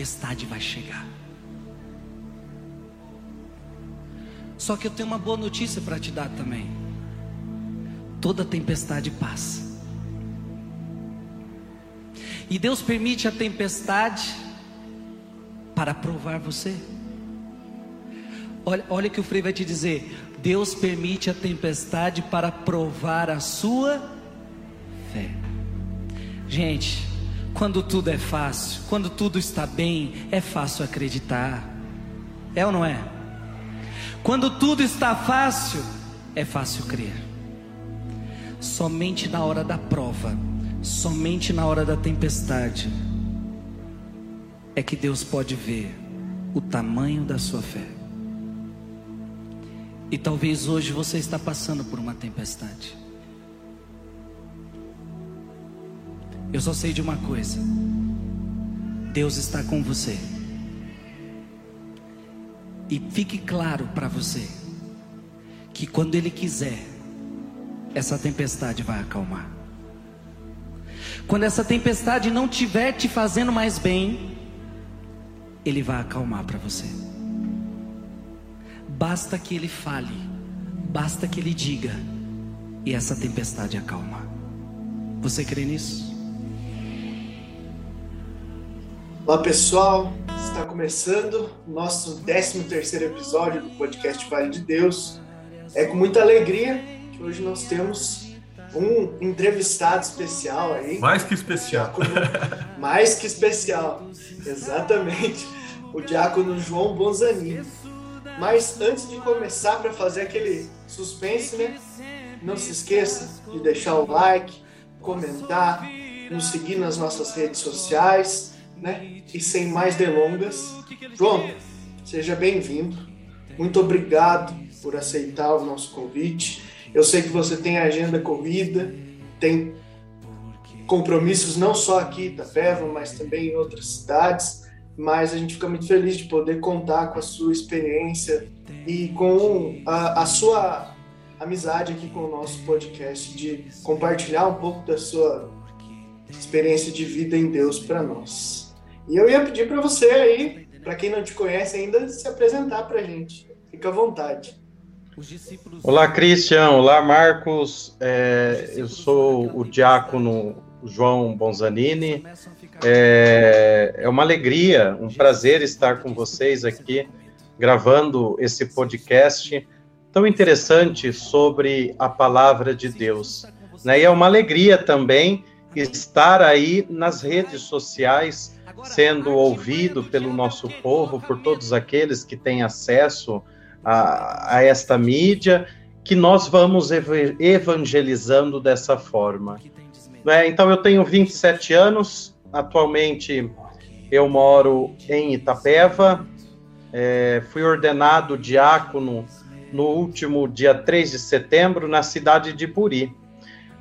tempestade vai chegar. Só que eu tenho uma boa notícia para te dar também. Toda tempestade passa. E Deus permite a tempestade para provar você. Olha, olha que o Frei vai te dizer: Deus permite a tempestade para provar a sua fé. Gente, quando tudo é fácil, quando tudo está bem, é fácil acreditar. É ou não é? Quando tudo está fácil, é fácil crer. Somente na hora da prova, somente na hora da tempestade, é que Deus pode ver o tamanho da sua fé. E talvez hoje você está passando por uma tempestade. Eu só sei de uma coisa: Deus está com você. E fique claro para você que quando Ele quiser, essa tempestade vai acalmar. Quando essa tempestade não estiver te fazendo mais bem, Ele vai acalmar para você. Basta que Ele fale, basta que Ele diga, e essa tempestade acalma. Você crê nisso? Olá pessoal, está começando o nosso 13 terceiro episódio do podcast Vale de Deus. É com muita alegria que hoje nós temos um entrevistado especial aí. Mais que especial. Mais que especial, exatamente. O diácono João Bonzanini. Mas antes de começar para fazer aquele suspense, né? Não se esqueça de deixar o like, comentar, nos seguir nas nossas redes sociais né? E sem mais delongas, João, seja bem-vindo. Muito obrigado por aceitar o nosso convite. Eu sei que você tem agenda corrida, tem compromissos não só aqui em Itapeva, mas também em outras cidades. Mas a gente fica muito feliz de poder contar com a sua experiência e com a, a sua amizade aqui com o nosso podcast, de compartilhar um pouco da sua experiência de vida em Deus para nós. E eu ia pedir para você aí, para quem não te conhece ainda, se apresentar para a gente. Fica à vontade. Olá, Christian. Olá, Marcos. É, eu sou o diácono João Bonzanini. É, é uma alegria, um prazer estar com vocês aqui, gravando esse podcast tão interessante sobre a palavra de Deus. Né? E é uma alegria também estar aí nas redes sociais sendo ouvido pelo nosso povo, por todos aqueles que têm acesso a, a esta mídia, que nós vamos evangelizando dessa forma. É, então, eu tenho 27 anos, atualmente eu moro em Itapeva, é, fui ordenado diácono no último dia 3 de setembro na cidade de Buri.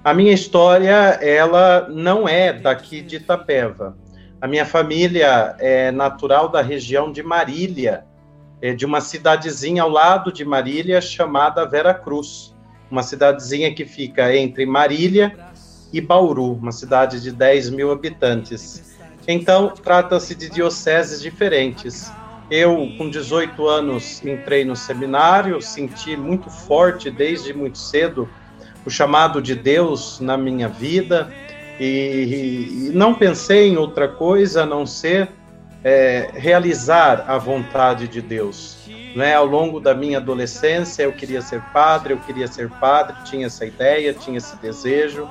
A minha história, ela não é daqui de Itapeva. A minha família é natural da região de Marília, é de uma cidadezinha ao lado de Marília chamada Vera Cruz, uma cidadezinha que fica entre Marília e Bauru, uma cidade de 10 mil habitantes. Então, trata-se de dioceses diferentes. Eu, com 18 anos, entrei no seminário, senti muito forte desde muito cedo o chamado de Deus na minha vida e, e não pensei em outra coisa a não ser é, realizar a vontade de Deus. Né? Ao longo da minha adolescência, eu queria ser padre, eu queria ser padre, tinha essa ideia, tinha esse desejo.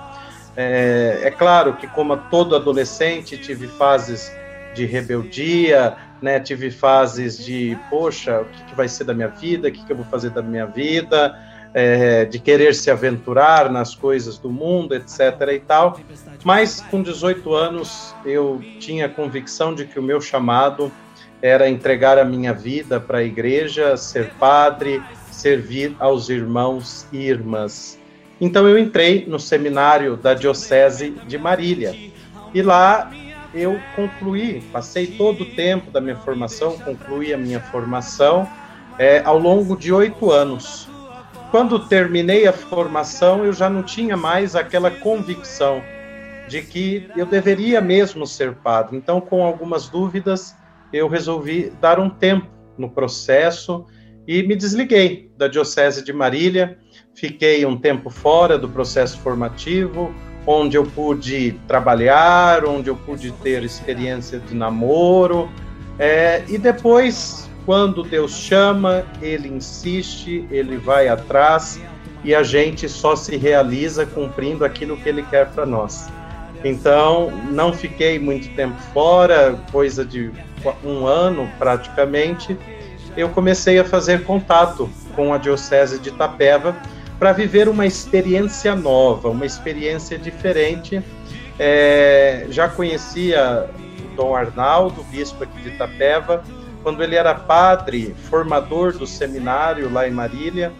É, é claro que, como todo adolescente, tive fases de rebeldia, né? tive fases de, poxa, o que, que vai ser da minha vida, o que, que eu vou fazer da minha vida, é, de querer se aventurar nas coisas do mundo, etc. e tal. Mas com 18 anos eu tinha a convicção de que o meu chamado era entregar a minha vida para a igreja, ser padre, servir aos irmãos e irmãs. Então eu entrei no seminário da Diocese de Marília. E lá eu concluí, passei todo o tempo da minha formação, concluí a minha formação é, ao longo de oito anos. Quando terminei a formação, eu já não tinha mais aquela convicção de que eu deveria mesmo ser padre. Então, com algumas dúvidas, eu resolvi dar um tempo no processo e me desliguei da Diocese de Marília. Fiquei um tempo fora do processo formativo, onde eu pude trabalhar, onde eu pude ter experiência de namoro. É, e depois, quando Deus chama, Ele insiste, Ele vai atrás e a gente só se realiza cumprindo aquilo que Ele quer para nós. Então, não fiquei muito tempo fora, coisa de um ano praticamente, eu comecei a fazer contato com a Diocese de Itapeva para viver uma experiência nova, uma experiência diferente. É, já conhecia o Dom Arnaldo, bispo aqui de Itapeva, quando ele era padre, formador do seminário lá em Marília.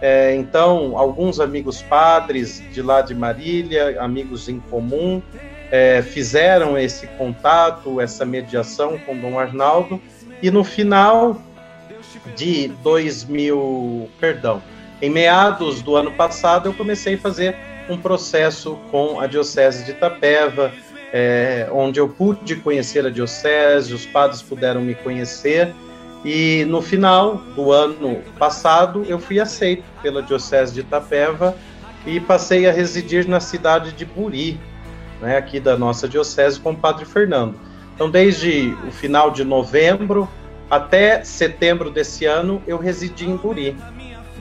É, então, alguns amigos padres de lá de Marília, amigos em comum, é, fizeram esse contato, essa mediação com Dom Arnaldo, e no final de 2000, perdão, em meados do ano passado, eu comecei a fazer um processo com a Diocese de Itapeva, é, onde eu pude conhecer a Diocese, os padres puderam me conhecer, e no final do ano passado, eu fui aceito pela Diocese de Itapeva e passei a residir na cidade de Buri, né, aqui da nossa Diocese, com o Padre Fernando. Então, desde o final de novembro até setembro desse ano, eu residi em Buri.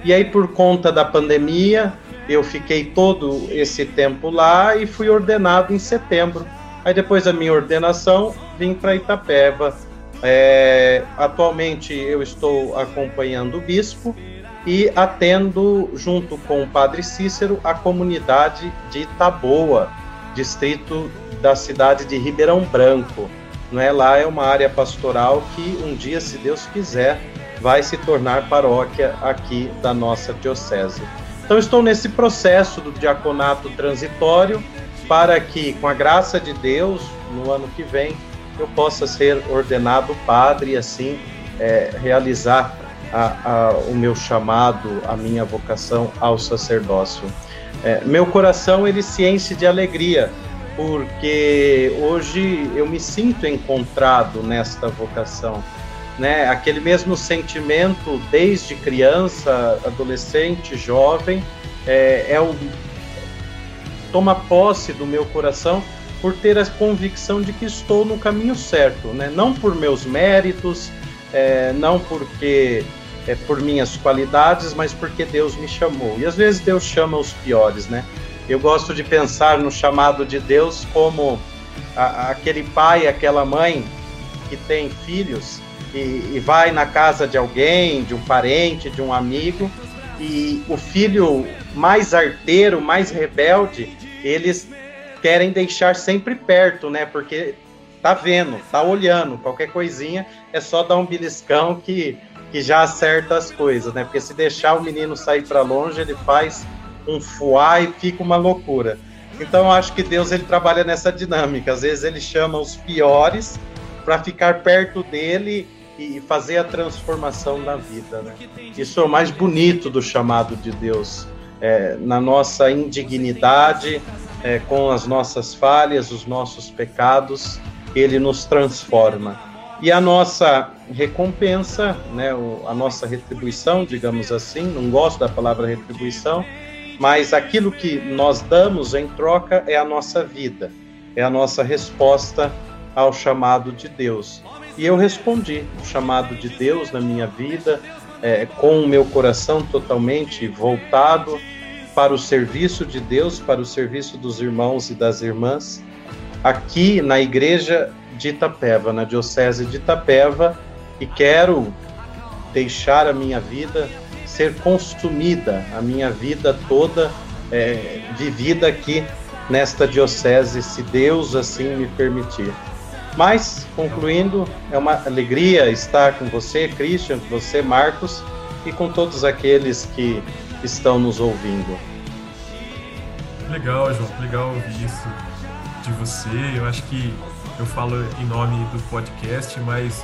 E aí, por conta da pandemia, eu fiquei todo esse tempo lá e fui ordenado em setembro. Aí, depois da minha ordenação, vim para Itapeva é, atualmente eu estou acompanhando o bispo e atendo, junto com o padre Cícero, a comunidade de Itaboa, distrito da cidade de Ribeirão Branco. Não é? Lá é uma área pastoral que um dia, se Deus quiser, vai se tornar paróquia aqui da nossa diocese. Então estou nesse processo do diaconato transitório para que, com a graça de Deus, no ano que vem, eu possa ser ordenado padre e assim é, realizar a, a, o meu chamado, a minha vocação ao sacerdócio. É, meu coração ele se enche de alegria porque hoje eu me sinto encontrado nesta vocação, né? Aquele mesmo sentimento desde criança, adolescente, jovem, é, é o toma posse do meu coração por ter a convicção de que estou no caminho certo, né? não por meus méritos, é, não porque é por minhas qualidades, mas porque Deus me chamou. E às vezes Deus chama os piores, né? Eu gosto de pensar no chamado de Deus como a, aquele pai, aquela mãe que tem filhos e, e vai na casa de alguém, de um parente, de um amigo, e o filho mais arteiro, mais rebelde, eles querem deixar sempre perto, né? Porque tá vendo, tá olhando, qualquer coisinha é só dar um beliscão que, que já acerta as coisas, né? Porque se deixar o menino sair para longe, ele faz um fuá e fica uma loucura. Então eu acho que Deus ele trabalha nessa dinâmica. Às vezes ele chama os piores para ficar perto dele e fazer a transformação na vida. Né? Isso é o mais bonito do chamado de Deus. É, na nossa indignidade, é, com as nossas falhas, os nossos pecados, ele nos transforma. E a nossa recompensa, né, a nossa retribuição, digamos assim, não gosto da palavra retribuição, mas aquilo que nós damos em troca é a nossa vida, é a nossa resposta ao chamado de Deus. E eu respondi o chamado de Deus na minha vida, é, com o meu coração totalmente voltado para o serviço de Deus, para o serviço dos irmãos e das irmãs, aqui na igreja de Itapeva, na diocese de Itapeva, e quero deixar a minha vida ser consumida, a minha vida toda é, vivida aqui nesta diocese, se Deus assim me permitir. Mas, concluindo, é uma alegria estar com você, Christian, com você, Marcos, e com todos aqueles que estão nos ouvindo. Legal, João, legal ouvir isso de você. Eu acho que eu falo em nome do podcast, mas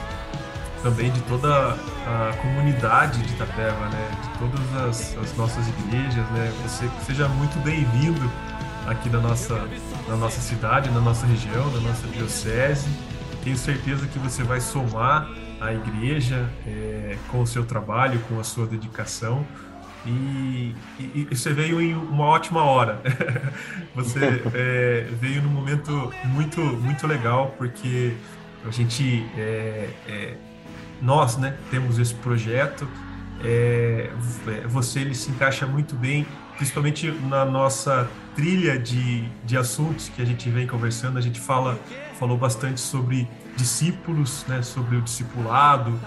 também de toda a comunidade de Itapeva, né? De todas as, as nossas igrejas, né? Você seja muito bem-vindo aqui na nossa, na nossa cidade, na nossa região, na nossa diocese. tenho certeza que você vai somar a igreja é, com o seu trabalho, com a sua dedicação. E, e, e, você veio em uma ótima hora. você é, veio num momento muito muito legal porque a gente é, é, nós né temos esse projeto. É, é, você ele se encaixa muito bem, principalmente na nossa trilha de, de assuntos que a gente vem conversando. A gente fala falou bastante sobre discípulos, né, sobre o discipulado,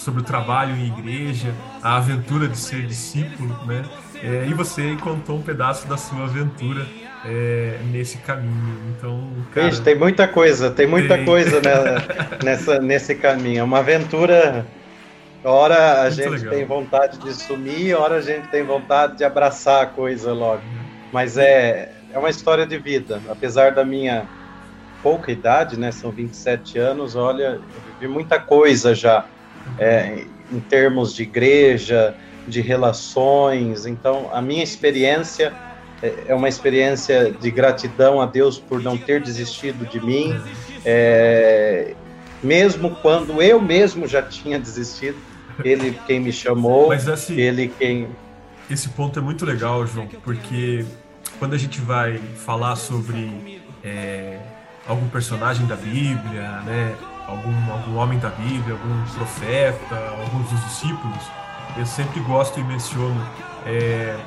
sobre o trabalho em igreja, a aventura de ser discípulo, né? É, e você contou um pedaço da sua aventura é, nesse caminho. Então, cara, tem muita coisa, tem muita tem... coisa nessa, nesse caminho. É uma aventura. Hora a Muito gente legal. tem vontade de sumir, hora a gente tem vontade de abraçar a coisa logo. Mas é, é uma história de vida. Apesar da minha pouca idade, né? São 27 anos, olha, eu vivi muita coisa já é, em termos de igreja, de relações. Então, a minha experiência é, é uma experiência de gratidão a Deus por não ter desistido de mim, é, mesmo quando eu mesmo já tinha desistido. Ele quem me chamou, Mas, assim, ele quem. Esse ponto é muito legal, João, porque quando a gente vai falar sobre é, algum personagem da Bíblia, né? Algum, algum homem da Bíblia, algum profeta, alguns dos discípulos, eu sempre gosto e menciono é,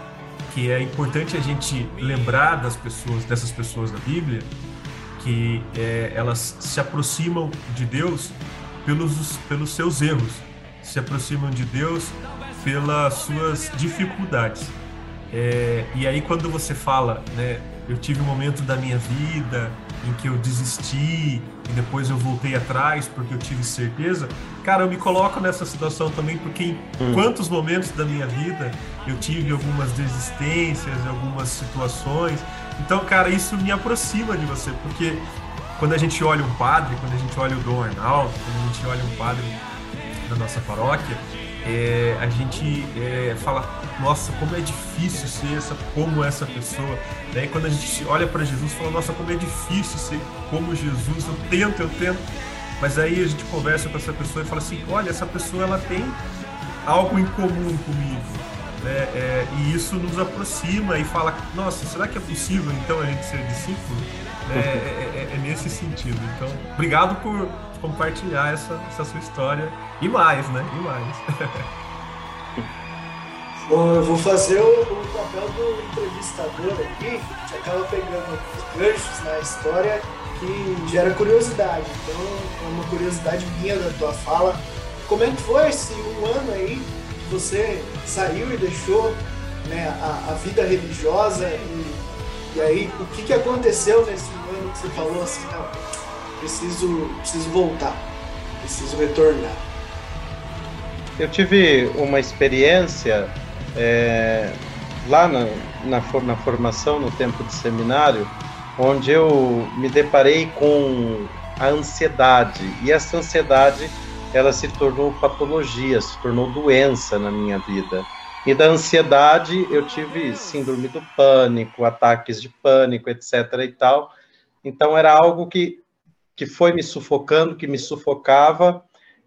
que é importante a gente lembrar das pessoas, dessas pessoas da Bíblia, que é, elas se aproximam de Deus pelos, pelos seus erros, se aproximam de Deus pelas suas dificuldades. É, e aí quando você fala, né, eu tive um momento da minha vida em que eu desisti e depois eu voltei atrás porque eu tive certeza, cara, eu me coloco nessa situação também porque em hum. quantos momentos da minha vida eu tive algumas desistências, algumas situações. Então, cara, isso me aproxima de você, porque quando a gente olha um padre, quando a gente olha o Dom Arnaldo, quando a gente olha um padre da nossa paróquia, é, a gente é, fala, nossa, como é difícil ser essa, como essa pessoa. Né? E quando a gente olha para Jesus, fala, nossa, como é difícil ser como Jesus. Eu tento, eu tento. Mas aí a gente conversa com essa pessoa e fala assim, olha, essa pessoa ela tem algo em comum comigo. Né? É, e isso nos aproxima e fala, nossa, será que é possível então a gente ser discípulo? É, é, é, é nesse sentido. Então, obrigado por compartilhar essa, essa sua história e mais, né? E mais. Bom, eu vou fazer o, o, papel do entrevistador aqui, que acaba pegando os ganchos na história que gera curiosidade. Então, é uma curiosidade minha da tua fala. Como é que foi esse um ano aí que você saiu e deixou né, a, a vida religiosa e, e aí o que, que aconteceu nesse um ano que você falou assim, não, preciso, preciso voltar, preciso retornar? Eu tive uma experiência é, lá na, na, na formação, no tempo de seminário, onde eu me deparei com a ansiedade. E essa ansiedade, ela se tornou patologia, se tornou doença na minha vida. E da ansiedade eu tive síndrome do pânico, ataques de pânico, etc. e tal. Então era algo que, que foi me sufocando, que me sufocava,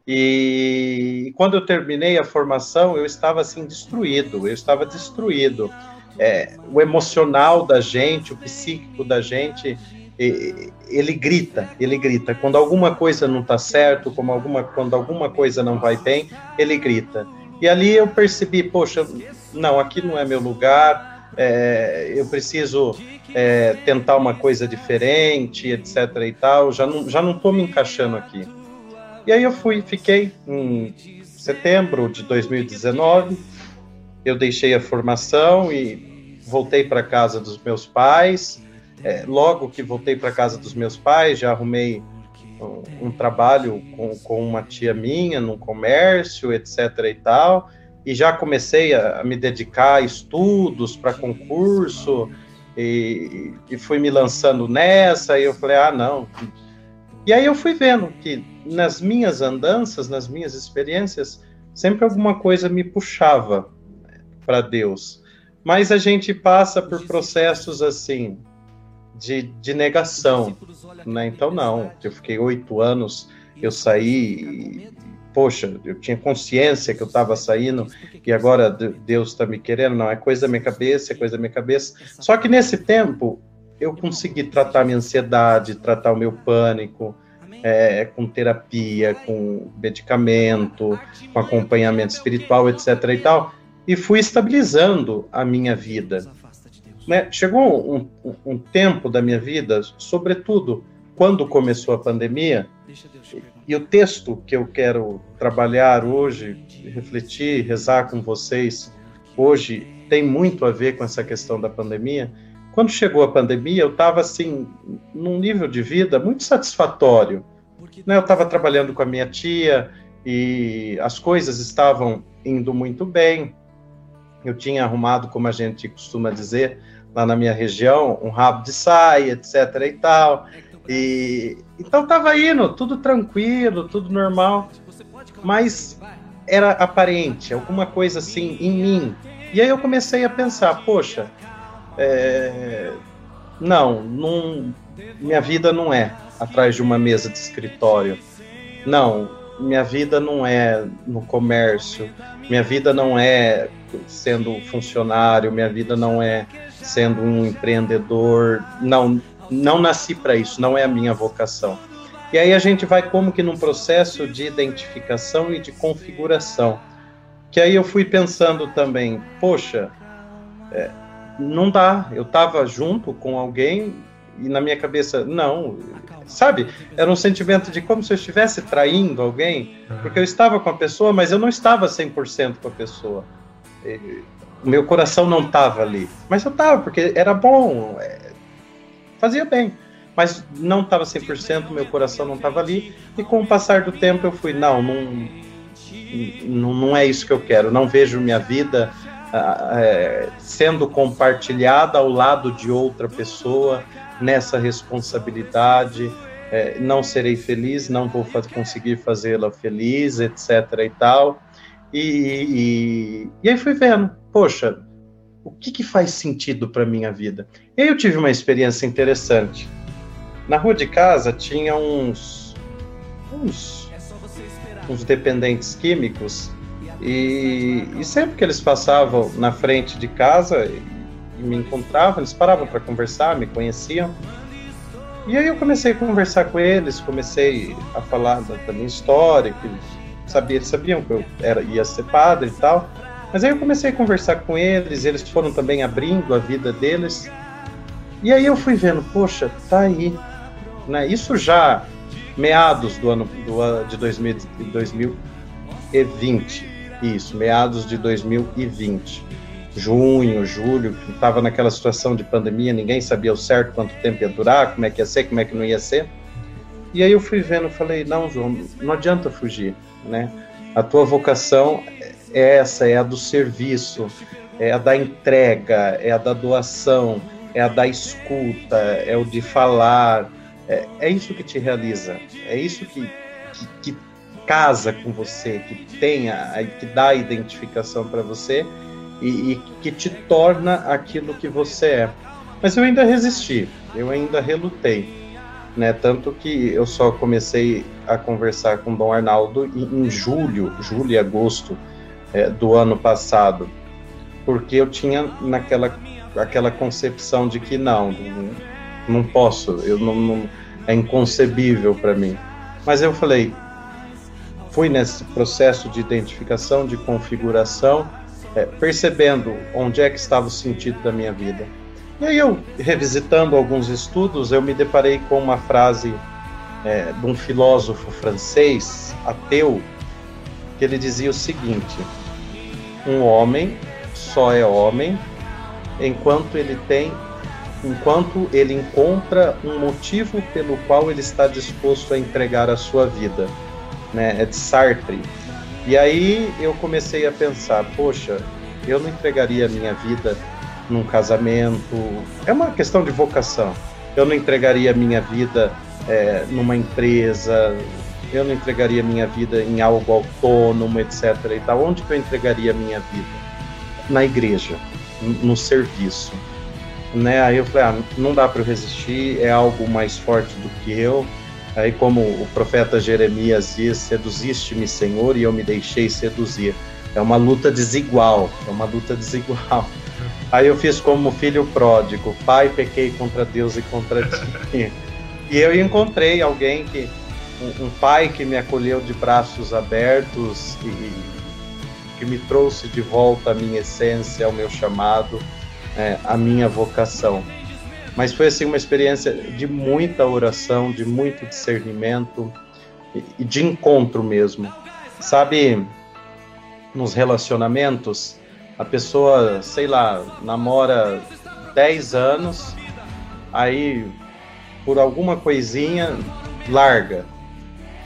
e quando eu terminei a formação, eu estava assim destruído, eu estava destruído. É, o emocional da gente, o psíquico da gente, ele grita, ele grita. Quando alguma coisa não está certo, como alguma, quando alguma coisa não vai bem, ele grita. E ali eu percebi, poxa, não, aqui não é meu lugar, é, eu preciso é, tentar uma coisa diferente, etc. e tal. Já não, já não estou me encaixando aqui. E aí eu fui, fiquei em setembro de 2019, eu deixei a formação e voltei para casa dos meus pais. É, logo que voltei para casa dos meus pais, já arrumei um, um trabalho com, com, uma tia minha num comércio, etc. e tal, e já comecei a, a me dedicar a estudos para concurso e, e fui me lançando nessa. E eu falei: ah, não. E aí eu fui vendo que nas minhas andanças, nas minhas experiências, sempre alguma coisa me puxava para Deus. Mas a gente passa por processos assim de, de negação, né? Então não, eu fiquei oito anos, eu saí, poxa, eu tinha consciência que eu estava saindo e agora Deus está me querendo, não, é coisa da minha cabeça, é coisa da minha cabeça. Só que nesse tempo eu consegui tratar minha ansiedade, tratar o meu pânico, é, com terapia, com medicamento, com acompanhamento espiritual, etc. e tal, e fui estabilizando a minha vida. Né? Chegou um, um, tempo da minha vida, sobretudo quando começou a pandemia, e o texto que eu quero trabalhar hoje, refletir, rezar com vocês hoje, tem muito a ver com essa questão da pandemia. Quando chegou a pandemia, eu estava assim, num nível de vida muito satisfatório. Né? Eu estava trabalhando com a minha tia e as coisas estavam indo muito bem. Eu tinha arrumado, como a gente costuma dizer, lá na minha região, um rabo de saia, etc. e tal. E então estava indo, tudo tranquilo, tudo normal, mas era aparente, alguma coisa assim em mim. E aí eu comecei a pensar, poxa, é, não, não, minha vida não é atrás de uma mesa de escritório. Não, minha vida não é no comércio, minha vida não é sendo funcionário, minha vida não é sendo um empreendedor. Não, não nasci para isso, não é a minha vocação. E aí a gente vai como que num processo de identificação e de configuração. Que aí eu fui pensando também, poxa, é, não dá. Eu estava junto com alguém e na minha cabeça, não, sabe? Era um sentimento de como se eu estivesse traindo alguém, porque eu estava com a pessoa, mas eu não estava 100% com a pessoa. O meu coração não estava ali, mas eu estava, porque era bom, é, fazia bem, mas não estava 100%, meu coração não estava ali, e com o passar do tempo eu fui, não, não, não, não é isso que eu quero, não vejo minha vida é, sendo compartilhada ao lado de outra pessoa nessa responsabilidade. É, não serei feliz, não vou conseguir fazê-la feliz, etc. e tal. E, e, e, aí fui vendo, poxa, o que, que faz sentido para minha vida? E aí eu tive uma experiência interessante. Na rua de casa tinha uns, uns, uns dependentes químicos e, e, sempre que eles passavam na frente de casa e, e me encontravam, eles paravam para conversar, me conheciam. E aí eu comecei a conversar com eles, comecei a falar da, da minha história, que sabia, eles sabiam que eu era, ia ser padre e tal. Mas aí eu comecei a conversar com eles, eles foram também abrindo a vida deles. E aí eu fui vendo, poxa, tá aí. Né? Isso já meados do ano do, de 2000, 2020. Isso, meados de 2020. Junho, julho, estava naquela situação de pandemia, ninguém sabia o certo quanto tempo ia durar, como é que ia ser, como é que não ia ser. E aí eu fui vendo, falei, não, João, não adianta fugir, né? A tua vocação é essa, é a do serviço, é a da entrega, é a da doação, é a da escuta, é o de falar, é, é isso que te realiza, é isso que, que, que casa com você, que tenha, que dá identificação para você e, e, que te torna aquilo que você é. Mas eu ainda resisti, eu ainda relutei, né? Tanto que eu só comecei a conversar com Dom Arnaldo em, em julho, julho e agosto é, do ano passado, porque eu tinha naquela aquela concepção de que não, não, não posso, eu não, não é inconcebível para mim. Mas eu falei, fui nesse processo de identificação, de configuração, é, percebendo onde é que estava o sentido da minha vida. E aí eu, revisitando alguns estudos, eu me deparei com uma frase é, de um filósofo francês, ateu, que ele dizia o seguinte: um homem só é homem enquanto ele tem enquanto ele encontra um motivo pelo qual ele está disposto a entregar a sua vida né? É de Sartre. E aí eu comecei a pensar, poxa, eu não entregaria a minha vida num casamento. É uma questão de vocação. Eu não entregaria a minha vida é, numa empresa. Eu não entregaria minha vida em algo autônomo, etc. E tal. Onde que eu entregaria a minha vida? Na igreja, no serviço. né? Aí eu falei, ah, não dá para eu resistir, é algo mais forte do que eu. Aí, como o profeta Jeremias diz, seduziste-me, Senhor, e eu me deixei seduzir. É uma luta desigual, é uma luta desigual. Aí eu fiz como filho pródigo, pai, pequei contra Deus e contra ti. E eu encontrei alguém que, um, um pai que me acolheu de braços abertos e que me trouxe de volta a minha essência, ao meu chamado, é, a minha vocação. Mas foi assim uma experiência de muita oração, de muito discernimento e de encontro mesmo. Sabe, nos relacionamentos, a pessoa, sei lá, namora 10 anos, aí por alguma coisinha larga.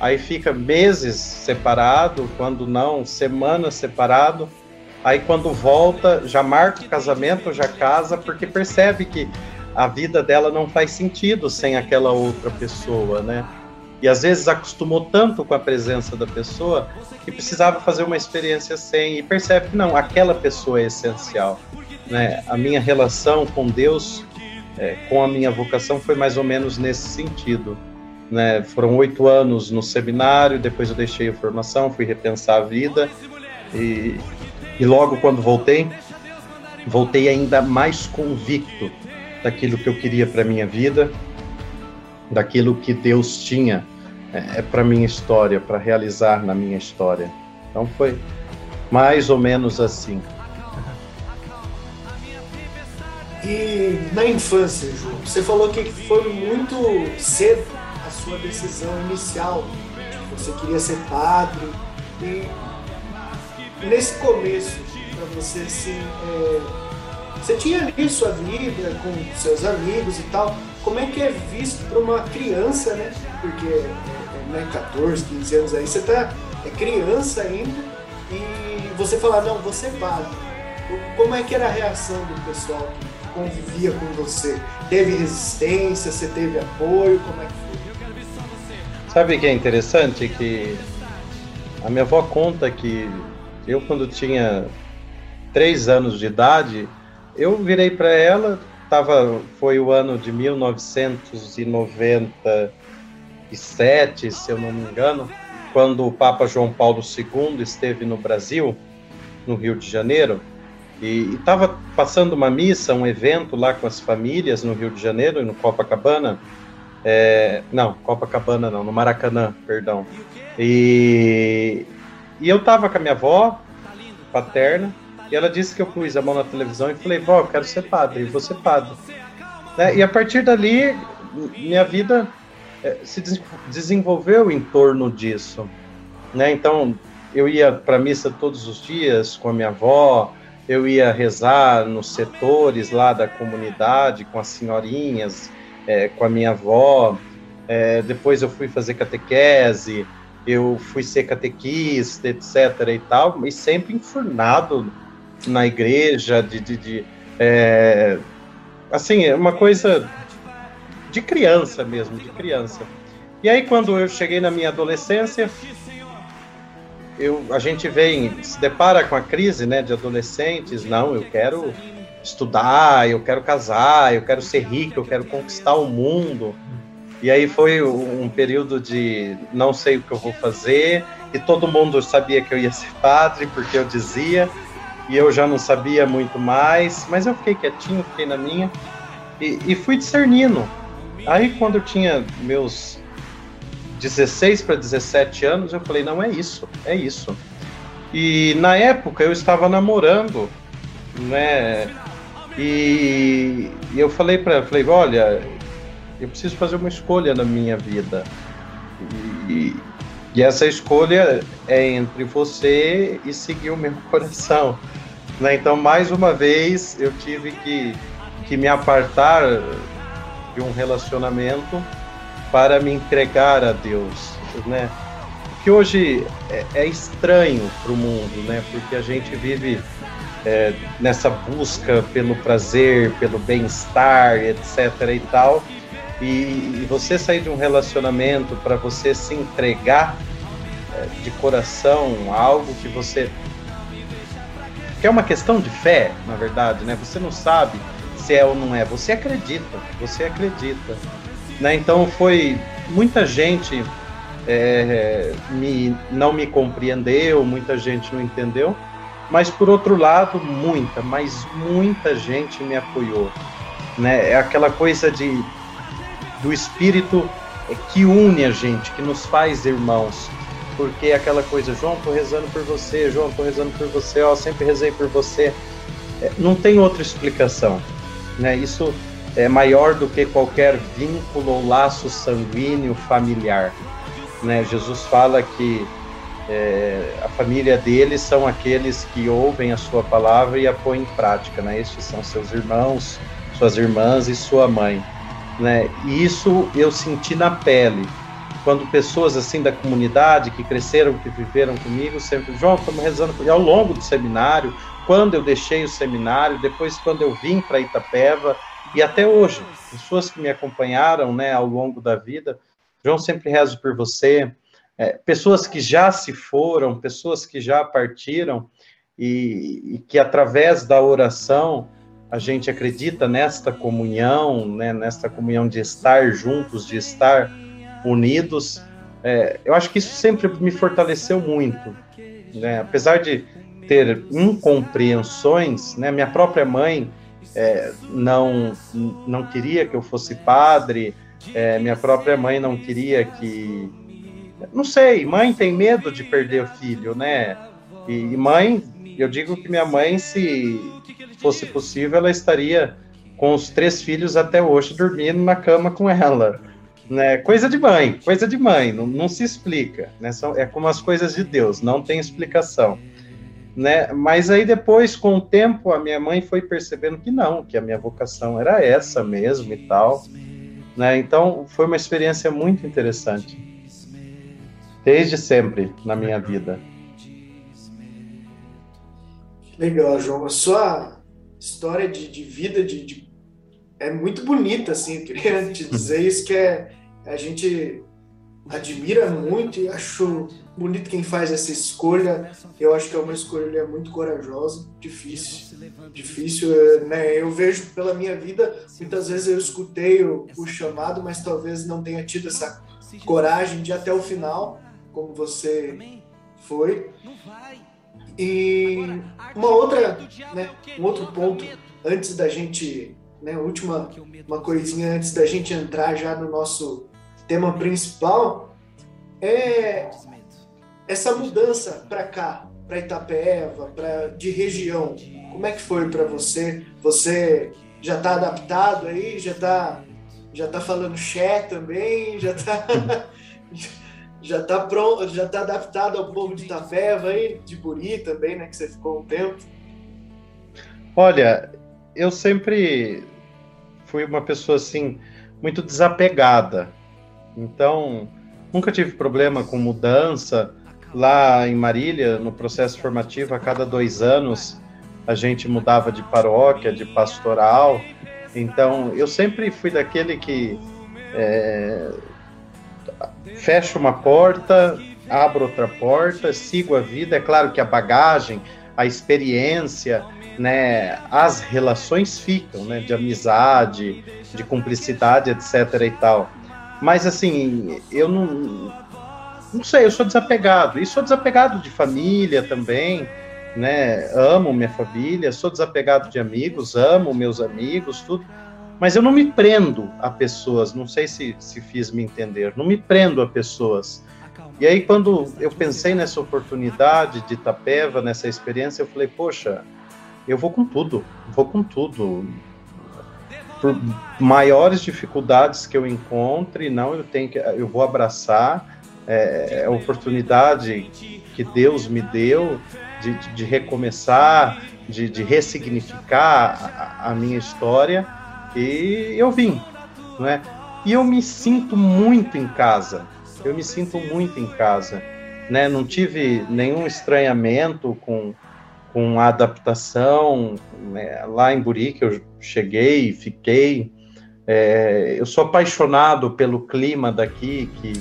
Aí fica meses separado, quando não, semanas separado. Aí quando volta, já marca o casamento, já casa, porque percebe que a vida dela não faz sentido sem aquela outra pessoa, né? E às vezes acostumou tanto com a presença da pessoa que precisava fazer uma experiência sem e percebe que não, aquela pessoa é essencial, né? A minha relação com Deus, é, com a minha vocação foi mais ou menos nesse sentido, né? Foram oito anos no seminário, depois eu deixei a formação, fui repensar a vida e, e logo quando voltei, voltei ainda mais convicto daquilo que eu queria para minha vida, daquilo que Deus tinha é, é para minha história, para realizar na minha história. Então foi mais ou menos assim. E na infância, João, você falou que foi muito cedo a sua decisão inicial, que você queria ser padre. E nesse começo, para você assim, é, você tinha ali sua vida com seus amigos e tal. Como é que é visto para uma criança, né? Porque é, é, né, 14, 15 anos aí, você tá é criança ainda e você falar, não, você vale. Como é que era a reação do pessoal que convivia com você? Teve resistência? Você teve apoio? Como é que foi? Sabe o que é interessante? Que a minha avó conta que eu, quando tinha três anos de idade, eu virei para ela, tava, foi o ano de 1997, se eu não me engano, quando o Papa João Paulo II esteve no Brasil, no Rio de Janeiro, e estava passando uma missa, um evento lá com as famílias no Rio de Janeiro, no Copacabana. É, não, Copacabana não, no Maracanã, perdão. E, e eu estava com a minha avó paterna, e ela disse que eu pus a mão na televisão e falei, vó, eu quero ser padre, vou ser padre. Né? E a partir dali, minha vida é, se desenvolveu em torno disso. Né? Então, eu ia para missa todos os dias com a minha avó, eu ia rezar nos setores lá da comunidade com as senhorinhas, é, com a minha avó. É, depois eu fui fazer catequese, eu fui ser catequista, etc. e tal, e sempre enfurnado na igreja, de, de, de é, assim, é uma coisa de criança mesmo, de criança. E aí quando eu cheguei na minha adolescência, eu, a gente vem, se depara com a crise, né, de adolescentes, não, eu quero estudar, eu quero casar, eu quero ser rico, eu quero conquistar o mundo. E aí foi um período de não sei o que eu vou fazer, e todo mundo sabia que eu ia ser padre, porque eu dizia, e eu já não sabia muito mais, mas eu fiquei quietinho, fiquei na minha e, e fui discernindo. Aí quando eu tinha meus 16 para 17 anos, eu falei, não é isso, é isso. E na época eu estava namorando, né? E, e eu falei para falei, olha, eu preciso fazer uma escolha na minha vida. E, e essa escolha é entre você e seguir o meu coração. Né? Então, mais uma vez, eu tive que, que me apartar de um relacionamento para me entregar a Deus, né? Que hoje é, é estranho para o mundo, né? Porque a gente vive é, nessa busca pelo prazer, pelo bem-estar, etc. e tal. E, e, você sair de um relacionamento para você se entregar é, de coração a algo que você que é uma questão de fé, na verdade, né? Você não sabe se é ou não é, você acredita, você acredita. Né? Então foi muita gente é, me, não me compreendeu, muita gente não entendeu, mas por outro lado, muita, mas muita gente me apoiou. Né? É aquela coisa de do espírito que une a gente, que nos faz irmãos. Porque aquela coisa, João, tô rezando por você, João, tô rezando por você, ó, sempre rezei por você. É, não tem outra explicação. Né? Isso é maior do que qualquer vínculo ou laço sanguíneo familiar. Né? Jesus fala que é, a família dele são aqueles que ouvem a sua palavra e a põem em prática. Né? Estes são seus irmãos, suas irmãs e sua mãe. Né? E isso eu senti na pele. Quando pessoas assim da comunidade que cresceram, que viveram comigo, sempre, João, estamos rezando. E ao longo do seminário, quando eu deixei o seminário, depois quando eu vim para Itapeva, e até hoje, pessoas que me acompanharam né, ao longo da vida, João, sempre rezo por você. É, pessoas que já se foram, pessoas que já partiram, e, e, que através da oração a gente acredita nesta comunhão, né, nesta comunhão de estar juntos, de estar unidos. É, eu acho que isso sempre me fortaleceu muito. Né? Apesar de ter incompreensões, né, minha própria mãe é, não, não queria que eu fosse padre, é, minha própria mãe não queria que. Não sei, mãe tem medo de perder o filho, né? E, e mãe, eu digo que minha mãe, se fosse possível, ela estaria com os três filhos até hoje dormindo na cama com ela. Né? Coisa de mãe, coisa de mãe, não, não se explica. Né? São, é como as coisas de Deus, não tem explicação né? Mas aí depois, com o tempo, a minha mãe foi percebendo que não, que a minha vocação era essa mesmo e tal, né? Então foi uma experiência muito interessante, desde sempre na minha vida. Legal, João. A sua história de, de vida de, de, é muito bonita, assim. Eu queria te dizer isso que é a gente admira muito e acho bonito quem faz essa escolha. Eu acho que é uma escolha muito corajosa, difícil, difícil, né? Eu vejo pela minha vida, muitas vezes eu escutei o, o chamado, mas talvez não tenha tido essa coragem de ir até o final, como você foi. E uma outra, né, um outro ponto antes da gente, né, última uma coisinha antes da gente entrar já no nosso tema principal é essa mudança para cá, para Itapeva, para de região. Como é que foi para você? Você já está adaptado aí? Já está já tá falando xé também? Já está já tá pronto, já tá adaptado ao povo de Itapeva aí, de Buri também, né, que você ficou um tempo? Olha, eu sempre fui uma pessoa assim muito desapegada. Então, nunca tive problema com mudança. Lá em Marília, no processo formativo, a cada dois anos, a gente mudava de paróquia, de pastoral. Então, eu sempre fui daquele que é, fecha uma porta, abro outra porta, sigo a vida. É claro que a bagagem, a experiência, né, as relações ficam, né, de amizade, de cumplicidade, etc. e tal. Mas assim, eu não. Não sei, eu sou desapegado. E sou desapegado de família também, né? Amo minha família, sou desapegado de amigos, amo meus amigos, tudo. Mas eu não me prendo a pessoas, não sei se, se fiz me entender, não me prendo a pessoas. E aí, quando eu pensei nessa oportunidade de Itapeva, nessa experiência, eu falei, poxa, eu vou com tudo, vou com tudo por maiores dificuldades que eu encontre, não, eu tenho que, eu vou abraçar é, a oportunidade que Deus me deu de, de recomeçar, de, de ressignificar a, a, minha história e eu vim, não é? E eu me sinto muito em casa, eu me sinto muito em casa, né? Não tive nenhum estranhamento com com a adaptação né, lá em Buri, que eu cheguei, fiquei. É, eu sou apaixonado pelo clima daqui, que,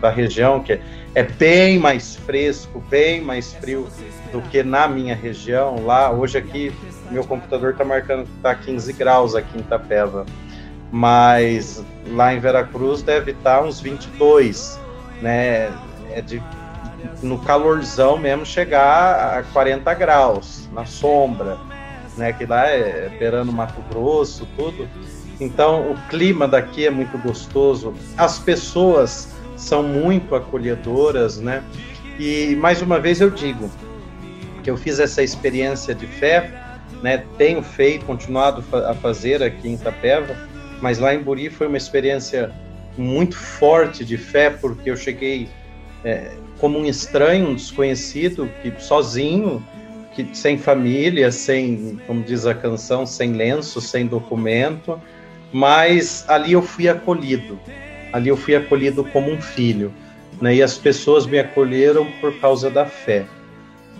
da região, que é, é bem mais fresco, bem mais frio do que na minha região. Lá, hoje aqui, meu computador está marcando que está 15 graus aqui em Itapeva, mas lá em Veracruz deve estar tá uns 22, né? É de, no calorzão mesmo chegar a 40 graus, na sombra, né? Que lá é beirando Mato Grosso, tudo. Então, o clima daqui é muito gostoso. As pessoas são muito acolhedoras, né? E mais uma vez eu digo que eu fiz essa experiência de fé, né? Tenho feito, continuado a fazer aqui em Itapeva, mas lá em Buri foi uma experiência muito forte de fé, porque eu cheguei é, como um estranho, um desconhecido, que sozinho, que sem família, sem, como diz a canção, sem lenço, sem documento, mas ali eu fui acolhido ali eu fui acolhido como um filho, né? E as pessoas me acolheram por causa da fé,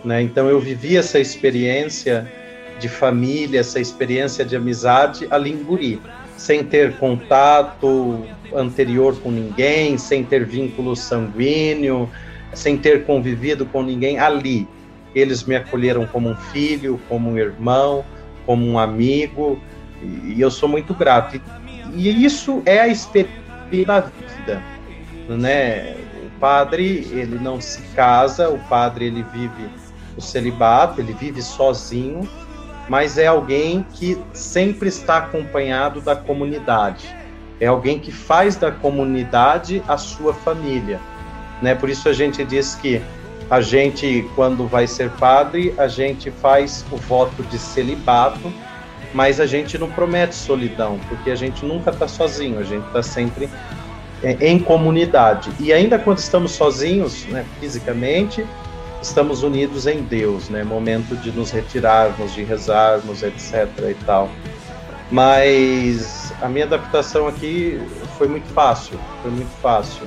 né? Então eu vivi essa experiência de família, essa experiência de amizade ali em Guri, sem ter contato anterior com ninguém, sem ter vínculo sanguíneo, sem ter convivido com ninguém ali. Eles me acolheram como um filho, como um irmão, como um amigo, e eu sou muito grato. E isso é a experiência pela vida, né? O padre, ele não se casa, o padre ele vive o celibato, ele vive sozinho, mas é alguém que sempre está acompanhado da comunidade. É alguém que faz da comunidade a sua família, né? Por isso a gente diz que a gente, quando vai ser padre, a gente faz o voto de celibato, mas a gente não promete solidão, porque a gente nunca está sozinho, a gente está sempre é, em comunidade. E ainda quando estamos sozinhos, né, fisicamente, estamos unidos em Deus, né? Momento de nos retirarmos, de rezarmos, etc. e tal. Mas a minha adaptação aqui foi muito fácil, foi muito fácil.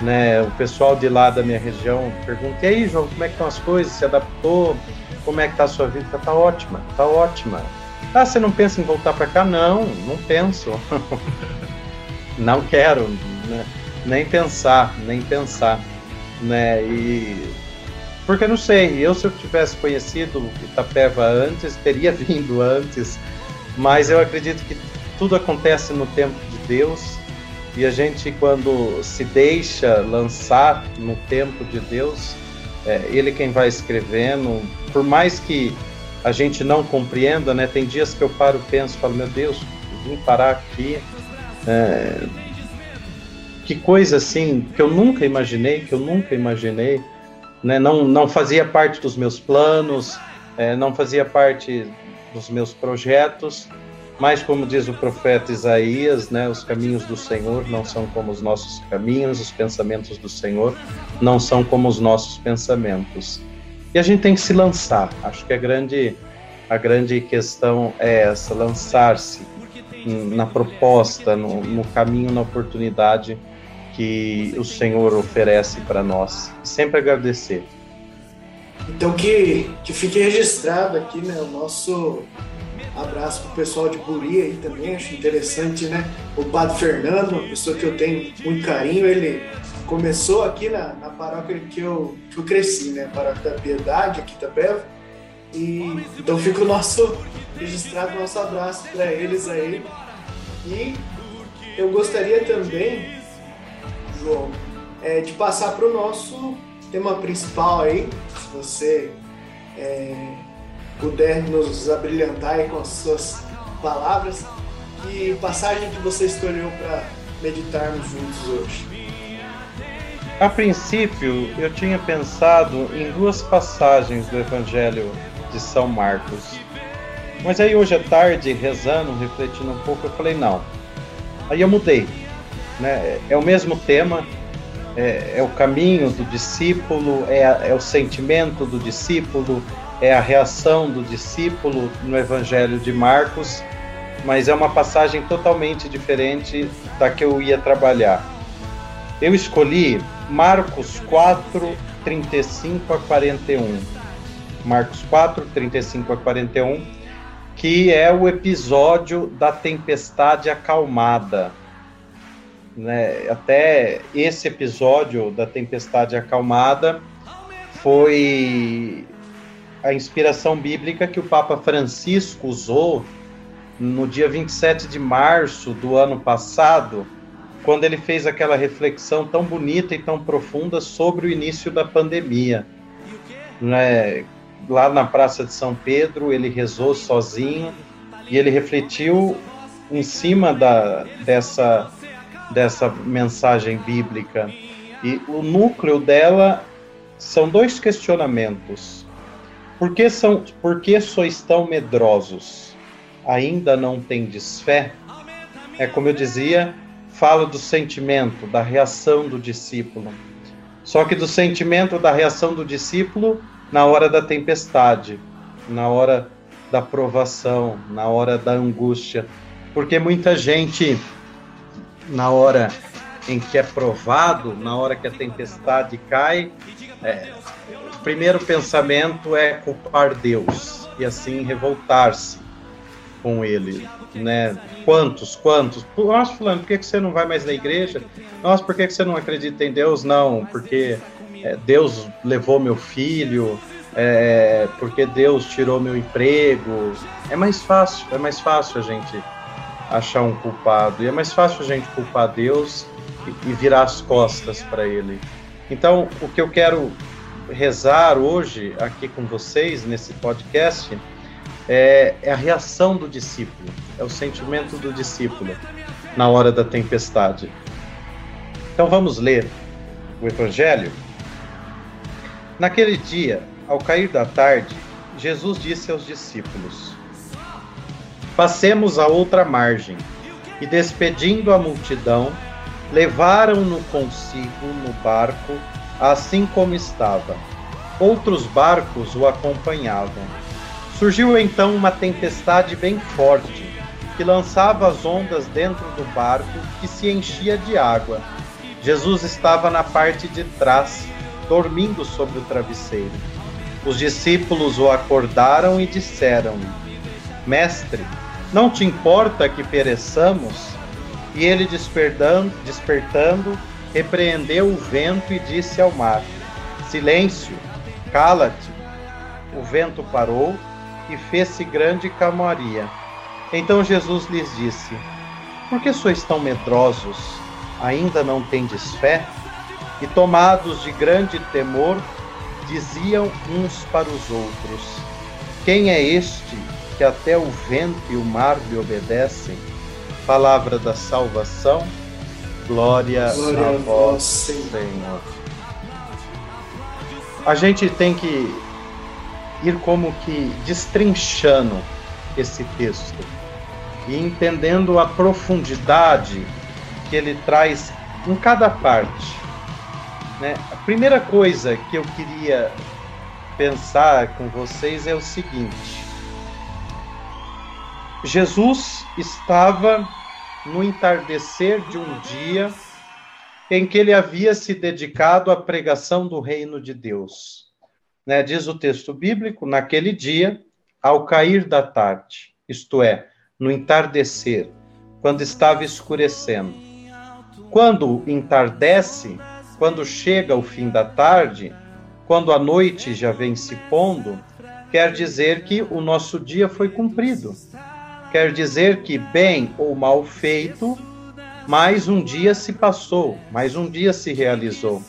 Né, o pessoal de lá da minha região pergunta: e aí, João, como é que estão as coisas? Se adaptou? Como é que está a sua vida? Tá ótima, tá ótima. Ah, você não pensa em voltar para cá? Não, não penso. não quero, né? nem pensar, nem pensar, né? E porque não sei, eu se eu tivesse conhecido Itapeva antes, teria vindo antes, mas eu acredito que tudo acontece no tempo de Deus e a gente quando se deixa lançar no tempo de Deus, é Ele quem vai escrevendo, por mais que a gente não compreenda, né? Tem dias que eu paro, penso, falo, meu Deus, vim parar aqui. É, que coisa assim que eu nunca imaginei, que eu nunca imaginei, né? Não, não fazia parte dos meus planos, é, não fazia parte dos meus projetos, mas como diz o profeta Isaías, né? Os caminhos do Senhor não são como os nossos caminhos, os pensamentos do Senhor não são como os nossos pensamentos. E a gente tem que se lançar. Acho que a grande, a grande questão é essa: lançar-se na proposta, no, no caminho, na oportunidade que o Senhor oferece para nós. Sempre agradecer. Então que, que fique registrado aqui, né, o nosso abraço para o pessoal de Buri aí também, acho interessante, né? O Padre Fernando, uma pessoa que eu tenho muito carinho, ele começou aqui na, na paróquia que eu, que eu cresci, né? Paróquia da Piedade, aqui também. E então fica o nosso registrado nosso abraço para eles aí. E eu gostaria também, João, é, de passar para o nosso tema principal aí, se você é, puder nos abrilhantar com as suas palavras. Que passagem que você escolheu para meditarmos juntos hoje? A princípio, eu tinha pensado em duas passagens do Evangelho de São Marcos. Mas aí hoje à tarde, rezando, refletindo um pouco, eu falei, não. Aí eu mudei. Né? É o mesmo tema, é, é o caminho do discípulo, é, é o sentimento do discípulo, é a reação do discípulo no Evangelho de Marcos, mas é uma passagem totalmente diferente da que eu ia trabalhar. Eu escolhi Marcos 4, 35 a 41. Marcos 4, 35 a 41, que é o episódio da tempestade acalmada. Né? Até esse episódio da tempestade acalmada foi a inspiração bíblica que o Papa Francisco usou no dia 27 de março do ano passado, quando ele fez aquela reflexão tão bonita e tão profunda sobre o início da pandemia. Né? Lá na Praça de São Pedro, ele rezou sozinho e ele refletiu em cima da, dessa, dessa mensagem bíblica. E o núcleo dela são dois questionamentos. Por que, são, por que sois tão medrosos? Ainda não tendes fé? É como eu dizia, fala do sentimento, da reação do discípulo. Só que do sentimento da reação do discípulo na hora da tempestade, na hora da provação, na hora da angústia. Porque muita gente, na hora em que é provado, na hora que a tempestade cai, é, o primeiro pensamento é culpar Deus e assim revoltar-se com ele, né? Quantos, quantos? Nossa, fulano, por que você não vai mais na igreja? Nossa, por que você não acredita em Deus? Não, porque é, Deus levou meu filho, é, porque Deus tirou meu emprego. É mais fácil, é mais fácil a gente achar um culpado. E é mais fácil a gente culpar Deus e, e virar as costas para Ele. Então, o que eu quero rezar hoje aqui com vocês nesse podcast é, é a reação do discípulo, é o sentimento do discípulo na hora da tempestade. Então vamos ler o Evangelho. Naquele dia, ao cair da tarde, Jesus disse aos discípulos: Passemos a outra margem. E despedindo a multidão, levaram-no consigo no barco, assim como estava. Outros barcos o acompanhavam. Surgiu então uma tempestade bem forte, que lançava as ondas dentro do barco, que se enchia de água. Jesus estava na parte de trás, dormindo sobre o travesseiro. Os discípulos o acordaram e disseram-lhe: Mestre, não te importa que pereçamos? E ele, despertando, despertando, repreendeu o vento e disse ao mar: Silêncio, cala-te. O vento parou e fez-se grande calmaria. Então Jesus lhes disse: Por que sois tão medrosos? Ainda não tendes fé? E tomados de grande temor, diziam uns para os outros: Quem é este que até o vento e o mar lhe obedecem. Palavra da salvação, glória, glória a vós, Senhor. A gente tem que ir como que destrinchando esse texto e entendendo a profundidade que ele traz em cada parte. Né? A primeira coisa que eu queria pensar com vocês é o seguinte: Jesus estava no entardecer de um dia em que ele havia se dedicado à pregação do reino de Deus. Né? Diz o texto bíblico: naquele dia, ao cair da tarde, isto é, no entardecer, quando estava escurecendo. Quando entardece, quando chega o fim da tarde, quando a noite já vem se pondo, quer dizer que o nosso dia foi cumprido quer dizer que, bem ou mal feito, mais um dia se passou, mais um dia se realizou.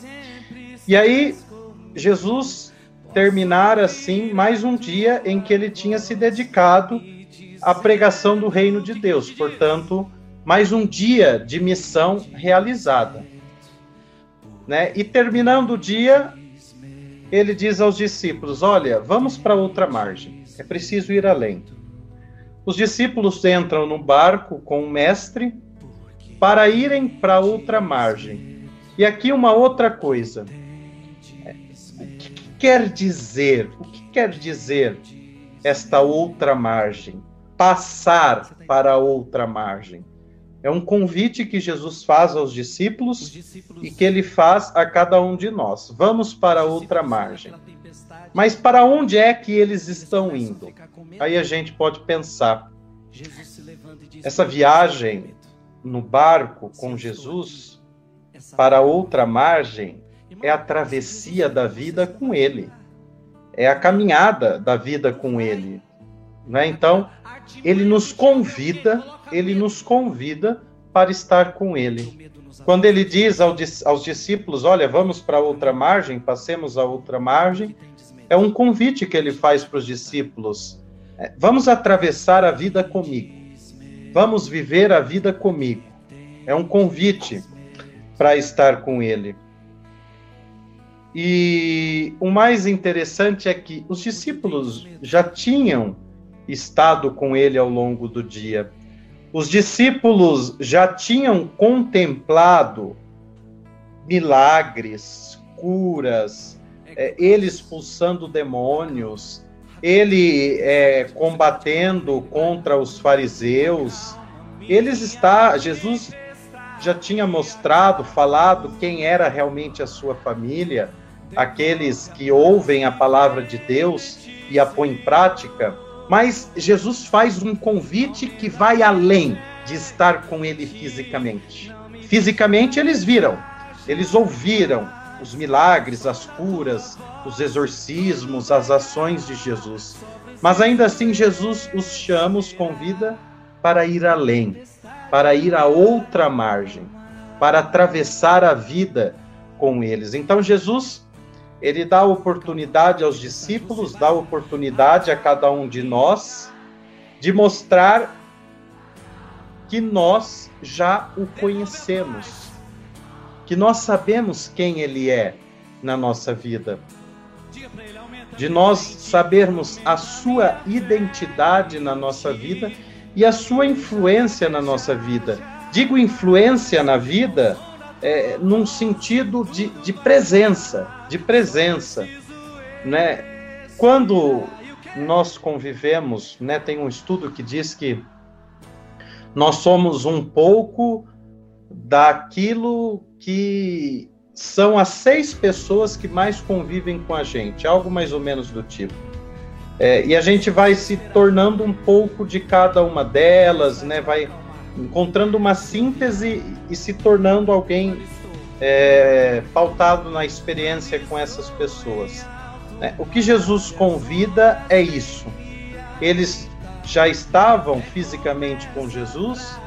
E aí, Jesus terminar assim mais um dia em que ele tinha se dedicado à pregação do reino de Deus, portanto, mais um dia de missão realizada. Né? E terminando o dia, ele diz aos discípulos: Olha, vamos para outra margem, é preciso ir além. Os discípulos entram no barco com o mestre para irem para outra margem. E aqui uma outra coisa. O que quer dizer? O que quer dizer esta outra margem? Passar para outra margem. É um convite que Jesus faz aos discípulos e que ele faz a cada um de nós. Vamos para outra margem. Mas para onde é que eles estão indo? Aí a gente pode pensar. Essa viagem no barco com Jesus para outra margem é a travessia da vida com Ele, é a caminhada da vida com Ele. Né? Então, Ele nos convida, Ele nos convida para estar com Ele. Quando Ele diz aos discípulos: Olha, vamos para outra margem, passemos a outra margem, é um convite que Ele faz para os discípulos. É, vamos atravessar a vida comigo. Vamos viver a vida comigo. É um convite para estar com Ele. E o mais interessante é que os discípulos já tinham estado com ele ao longo do dia. Os discípulos já tinham contemplado milagres, curas, é, ele expulsando demônios, ele é, combatendo contra os fariseus. Eles está, Jesus já tinha mostrado, falado quem era realmente a sua família, aqueles que ouvem a palavra de Deus e a põem em prática. Mas Jesus faz um convite que vai além de estar com ele fisicamente. Fisicamente eles viram, eles ouviram, os milagres, as curas, os exorcismos, as ações de Jesus. Mas ainda assim, Jesus os chama, os convida para ir além, para ir a outra margem, para atravessar a vida com eles. Então, Jesus, ele dá oportunidade aos discípulos, dá oportunidade a cada um de nós de mostrar que nós já o conhecemos que nós sabemos quem Ele é na nossa vida, de nós sabermos a sua identidade na nossa vida e a sua influência na nossa vida. Digo influência na vida é, num sentido de, de presença, de presença, né? Quando nós convivemos, né? Tem um estudo que diz que nós somos um pouco daquilo que são as seis pessoas que mais convivem com a gente, algo mais ou menos do tipo. É, e a gente vai se tornando um pouco de cada uma delas, né? Vai encontrando uma síntese e se tornando alguém é, pautado na experiência com essas pessoas. Né? O que Jesus convida é isso. Eles já estavam fisicamente com Jesus,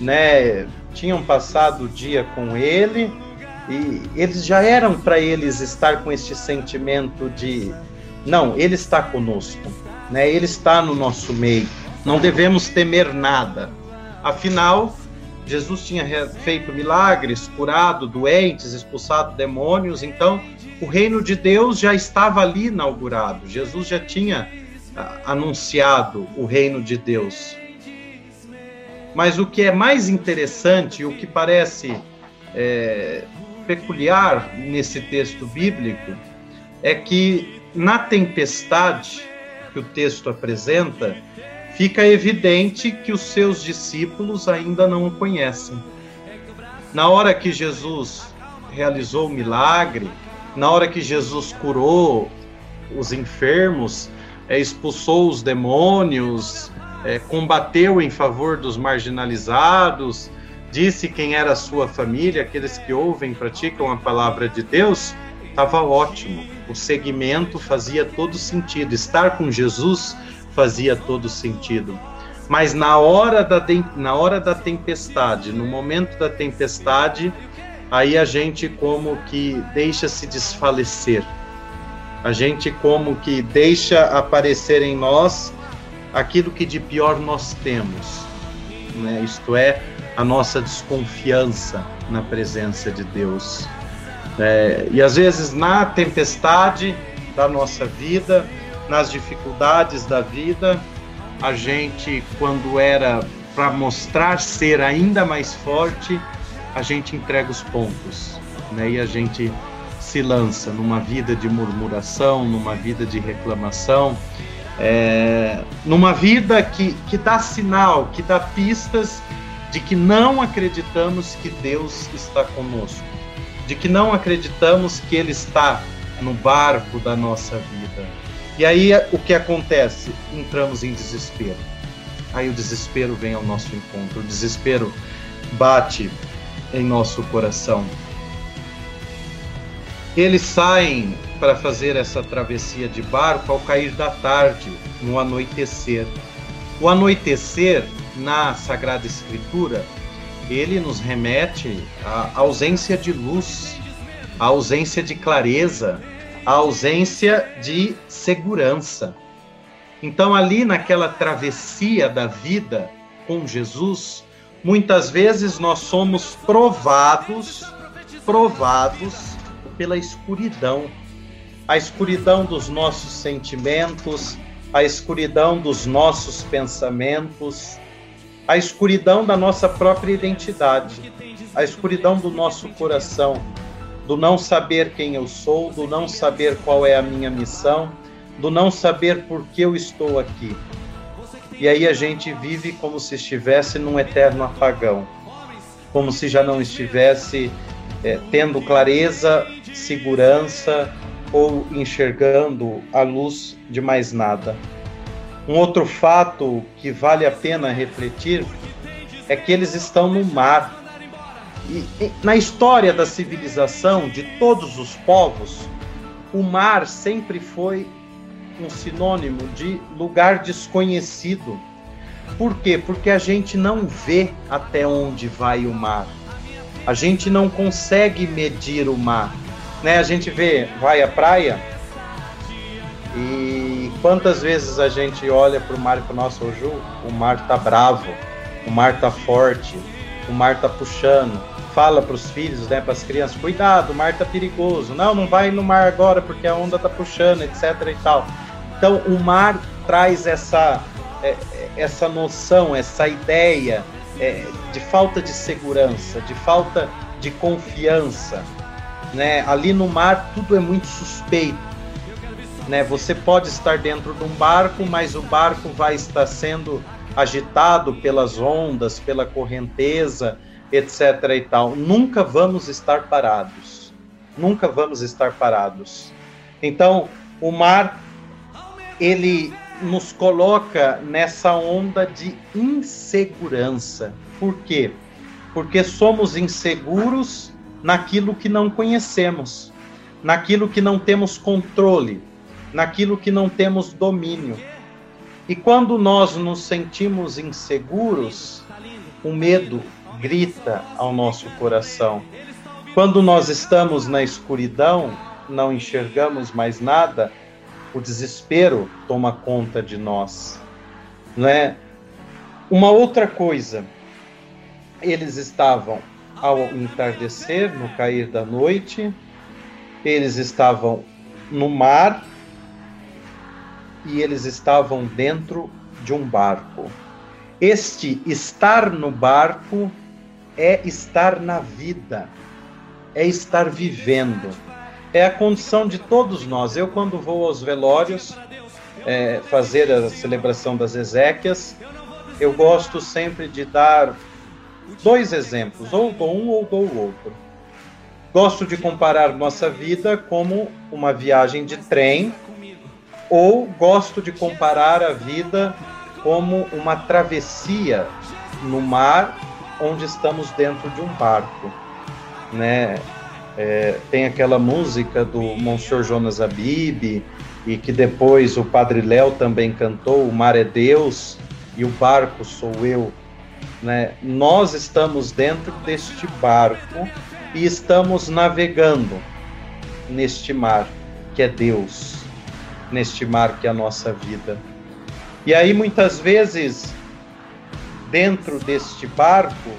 né? Tinham passado o dia com ele e eles já eram para eles estar com este sentimento de não, ele está conosco, né? Ele está no nosso meio. Não devemos temer nada. Afinal, Jesus tinha feito milagres, curado doentes, expulsado demônios, então o reino de Deus já estava ali inaugurado. Jesus já tinha ah, anunciado o reino de Deus. Mas o que é mais interessante, o que parece é, peculiar nesse texto bíblico, é que na tempestade que o texto apresenta, fica evidente que os seus discípulos ainda não o conhecem. Na hora que Jesus realizou o milagre, na hora que Jesus curou os enfermos, é, expulsou os demônios, é, combateu em favor dos marginalizados, disse quem era a sua família, aqueles que ouvem praticam a palavra de Deus, estava ótimo. O segmento fazia todo sentido. Estar com Jesus fazia todo sentido. Mas na hora da, na hora da tempestade, no momento da tempestade, aí a gente como que deixa se desfalecer. A gente como que deixa aparecer em nós aquilo que de pior nós temos, né? isto é, a nossa desconfiança na presença de Deus. É, e às vezes na tempestade da nossa vida, nas dificuldades da vida, a gente, quando era para mostrar ser ainda mais forte, a gente entrega os pontos, né? E a gente se lança numa vida de murmuração, numa vida de reclamação, é, numa vida que, que dá sinal, que dá pistas de que não acreditamos que Deus está conosco, de que não acreditamos que Ele está no barco da nossa vida. E aí o que acontece? Entramos em desespero. Aí o desespero vem ao nosso encontro. O desespero bate em nosso coração. Eles saem para fazer essa travessia de barco ao cair da tarde, no anoitecer. O anoitecer, na Sagrada Escritura, ele nos remete à ausência de luz, à ausência de clareza, à ausência de segurança. Então, ali naquela travessia da vida com Jesus, muitas vezes nós somos provados, provados pela escuridão. A escuridão dos nossos sentimentos, a escuridão dos nossos pensamentos, a escuridão da nossa própria identidade, a escuridão do nosso coração, do não saber quem eu sou, do não saber qual é a minha missão, do não saber por que eu estou aqui. E aí a gente vive como se estivesse num eterno apagão, como se já não estivesse é, tendo clareza, segurança ou enxergando a luz de mais nada. Um outro fato que vale a pena refletir é que eles estão no mar. E, e na história da civilização de todos os povos, o mar sempre foi um sinônimo de lugar desconhecido. Por quê? Porque a gente não vê até onde vai o mar. A gente não consegue medir o mar. Né? A gente vê, vai à praia e quantas vezes a gente olha para o mar e fala, nossa, hoje o mar tá bravo, o mar tá forte, o mar tá puxando. Fala para os filhos, né, para as crianças, cuidado, o mar tá perigoso. Não, não vai no mar agora porque a onda tá puxando, etc e tal. Então, o mar traz essa, é, essa noção, essa ideia é, de falta de segurança, de falta de confiança. Né? Ali no mar, tudo é muito suspeito. Né? Você pode estar dentro de um barco, mas o barco vai estar sendo agitado pelas ondas, pela correnteza, etc. e tal. Nunca vamos estar parados. Nunca vamos estar parados. Então, o mar ele nos coloca nessa onda de insegurança. Por quê? Porque somos inseguros naquilo que não conhecemos, naquilo que não temos controle, naquilo que não temos domínio. E quando nós nos sentimos inseguros, o medo grita ao nosso coração. Quando nós estamos na escuridão, não enxergamos mais nada, o desespero toma conta de nós, não é? Uma outra coisa, eles estavam ao entardecer, no cair da noite, eles estavam no mar e eles estavam dentro de um barco. Este estar no barco é estar na vida, é estar vivendo é a condição de todos nós. Eu, quando vou aos velórios, é, fazer a celebração das Ezequias, eu gosto sempre de dar dois exemplos, ou dou um ou dou o outro. Gosto de comparar nossa vida como uma viagem de trem, ou gosto de comparar a vida como uma travessia no mar onde estamos dentro de um barco, né? É, tem aquela música do Monsenhor Jonas Abib, e que depois o Padre Léo também cantou, O Mar é Deus e o barco sou eu. Né? Nós estamos dentro deste barco e estamos navegando neste mar que é Deus, neste mar que é a nossa vida. E aí muitas vezes, dentro deste barco,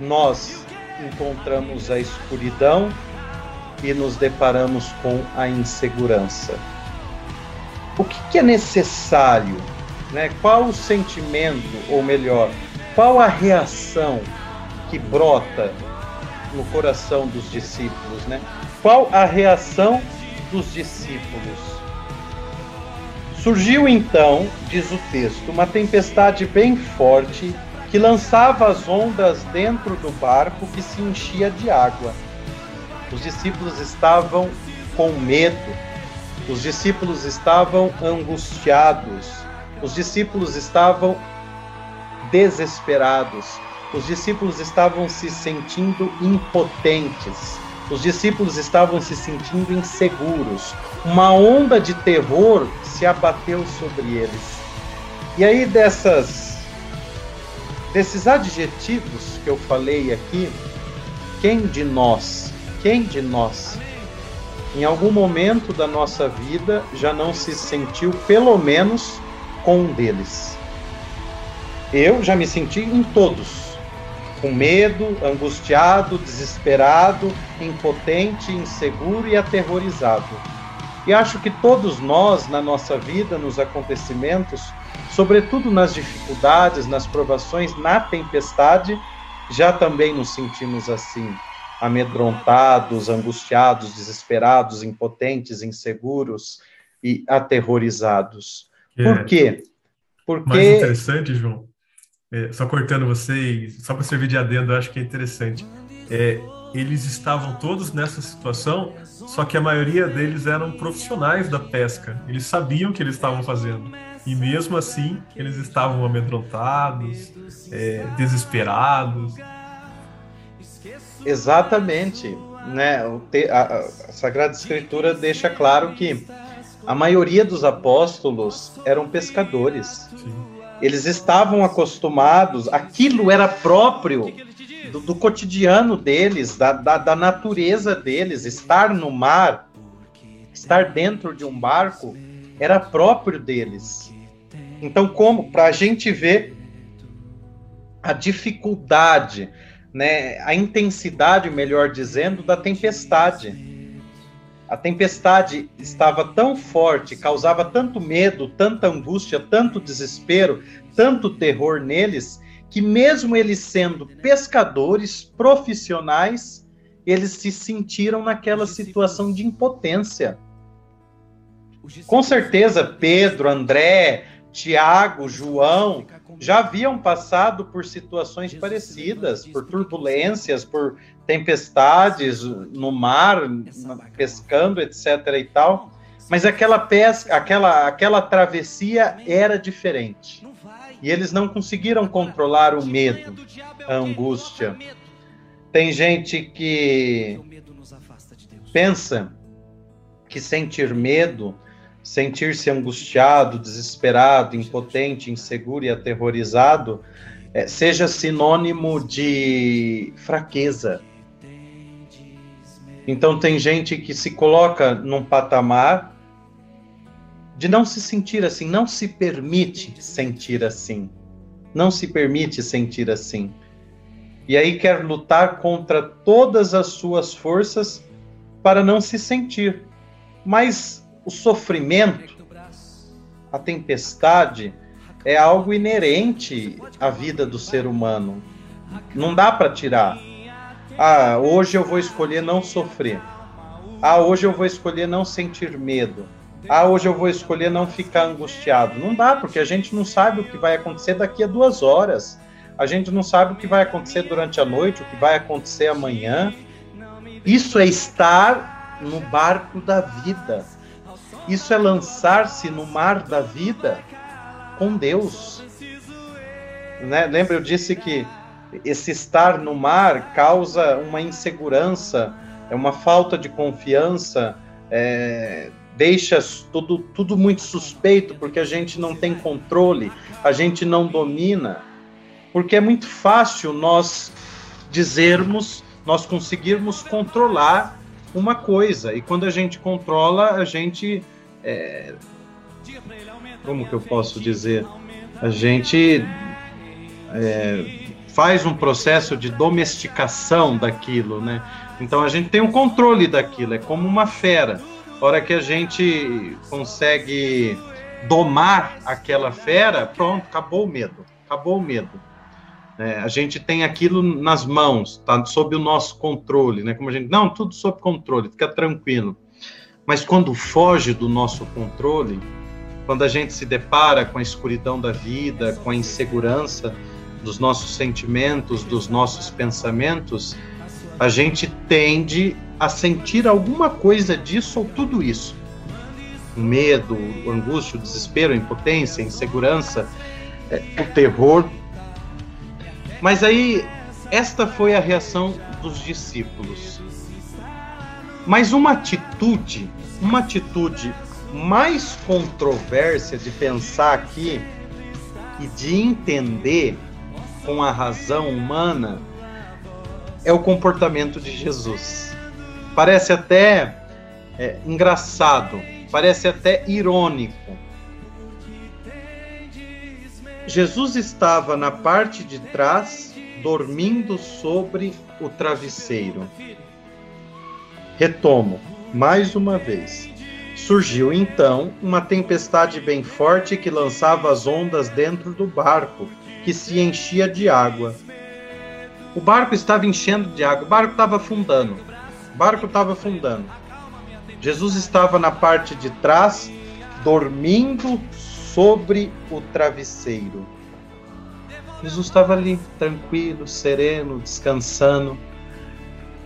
nós encontramos a escuridão e nos deparamos com a insegurança. O que, que é necessário? Né? Qual o sentimento, ou melhor, qual a reação que brota no coração dos discípulos? Né? Qual a reação dos discípulos? Surgiu então, diz o texto, uma tempestade bem forte que lançava as ondas dentro do barco que se enchia de água. Os discípulos estavam com medo, os discípulos estavam angustiados, os discípulos estavam desesperados, os discípulos estavam se sentindo impotentes, os discípulos estavam se sentindo inseguros. Uma onda de terror se abateu sobre eles. E aí dessas desses adjetivos que eu falei aqui, quem de nós, quem de nós em algum momento da nossa vida já não se sentiu pelo menos com um deles? Eu já me senti em todos com medo, angustiado, desesperado, impotente, inseguro e aterrorizado. E acho que todos nós, na nossa vida, nos acontecimentos, sobretudo nas dificuldades, nas provações, na tempestade, já também nos sentimos assim, amedrontados, angustiados, desesperados, impotentes, inseguros e aterrorizados. É. Por quê? Porque mais interessante, João, é, só cortando você, só para servir de adendo, eu acho que é interessante. É, eles estavam todos nessa situação, só que a maioria deles eram profissionais da pesca. Eles sabiam o que eles estavam fazendo. E mesmo assim, eles estavam amedrontados, é, desesperados. Exatamente. Né? A Sagrada Escritura deixa claro que a maioria dos apóstolos eram pescadores. Sim eles estavam acostumados, aquilo era próprio do, do cotidiano deles, da, da, da, natureza deles. Estar no mar, estar dentro de um barco, era próprio deles. Então, como para a gente ver a dificuldade, né, a intensidade, melhor dizendo, da tempestade a tempestade estava tão forte, causava tanto medo, tanta angústia, tanto desespero, tanto terror neles, que mesmo eles sendo pescadores profissionais, eles se sentiram naquela situação de impotência. Com certeza, Pedro, André, Tiago, João já haviam passado por situações parecidas, por turbulências, por tempestades no mar, pescando, etc. e tal. Mas aquela pesca, aquela, aquela travessia era diferente. E eles não conseguiram controlar o medo, a angústia. Tem gente que pensa que sentir medo sentir-se angustiado, desesperado, impotente, inseguro e aterrorizado é, seja sinônimo de fraqueza. Então tem gente que se coloca num patamar de não se sentir assim, não se permite sentir assim. Não se permite sentir assim. E aí quer lutar contra todas as suas forças para não se sentir. Mas o sofrimento, a tempestade, é algo inerente à vida do ser humano. Não dá para tirar. Ah, hoje eu vou escolher não sofrer. Ah, hoje eu vou escolher não sentir medo. Ah, hoje eu vou escolher não ficar angustiado. Não dá, porque a gente não sabe o que vai acontecer daqui a duas horas. A gente não sabe o que vai acontecer durante a noite, o que vai acontecer amanhã. Isso é estar no barco da vida. Isso é lançar-se no mar da vida com Deus. Né? Lembra, eu disse que esse estar no mar causa uma insegurança, é uma falta de confiança, é, deixa tudo, tudo muito suspeito, porque a gente não tem controle, a gente não domina. Porque é muito fácil nós dizermos, nós conseguirmos controlar uma coisa, e quando a gente controla, a gente é, como que eu posso dizer? A gente é, faz um processo de domesticação daquilo, né? Então a gente tem um controle daquilo, é como uma fera. A hora que a gente consegue domar aquela fera, pronto, acabou o medo, acabou o medo. É, a gente tem aquilo nas mãos, tá sob o nosso controle, né? Como a gente, não, tudo sob controle, fica tranquilo. Mas quando foge do nosso controle, quando a gente se depara com a escuridão da vida, com a insegurança dos nossos sentimentos, dos nossos pensamentos, a gente tende a sentir alguma coisa disso ou tudo isso. Medo, angústia, desespero, impotência, insegurança, é, o terror. Mas aí, esta foi a reação dos discípulos. Mas uma atitude, uma atitude mais controversa de pensar aqui e de entender com a razão humana é o comportamento de Jesus. Parece até é, engraçado, parece até irônico. Jesus estava na parte de trás, dormindo sobre o travesseiro. Retomo, mais uma vez. Surgiu então uma tempestade bem forte que lançava as ondas dentro do barco, que se enchia de água. O barco estava enchendo de água, o barco estava afundando. O barco estava afundando. Jesus estava na parte de trás, dormindo sobre o travesseiro. Jesus estava ali, tranquilo, sereno, descansando.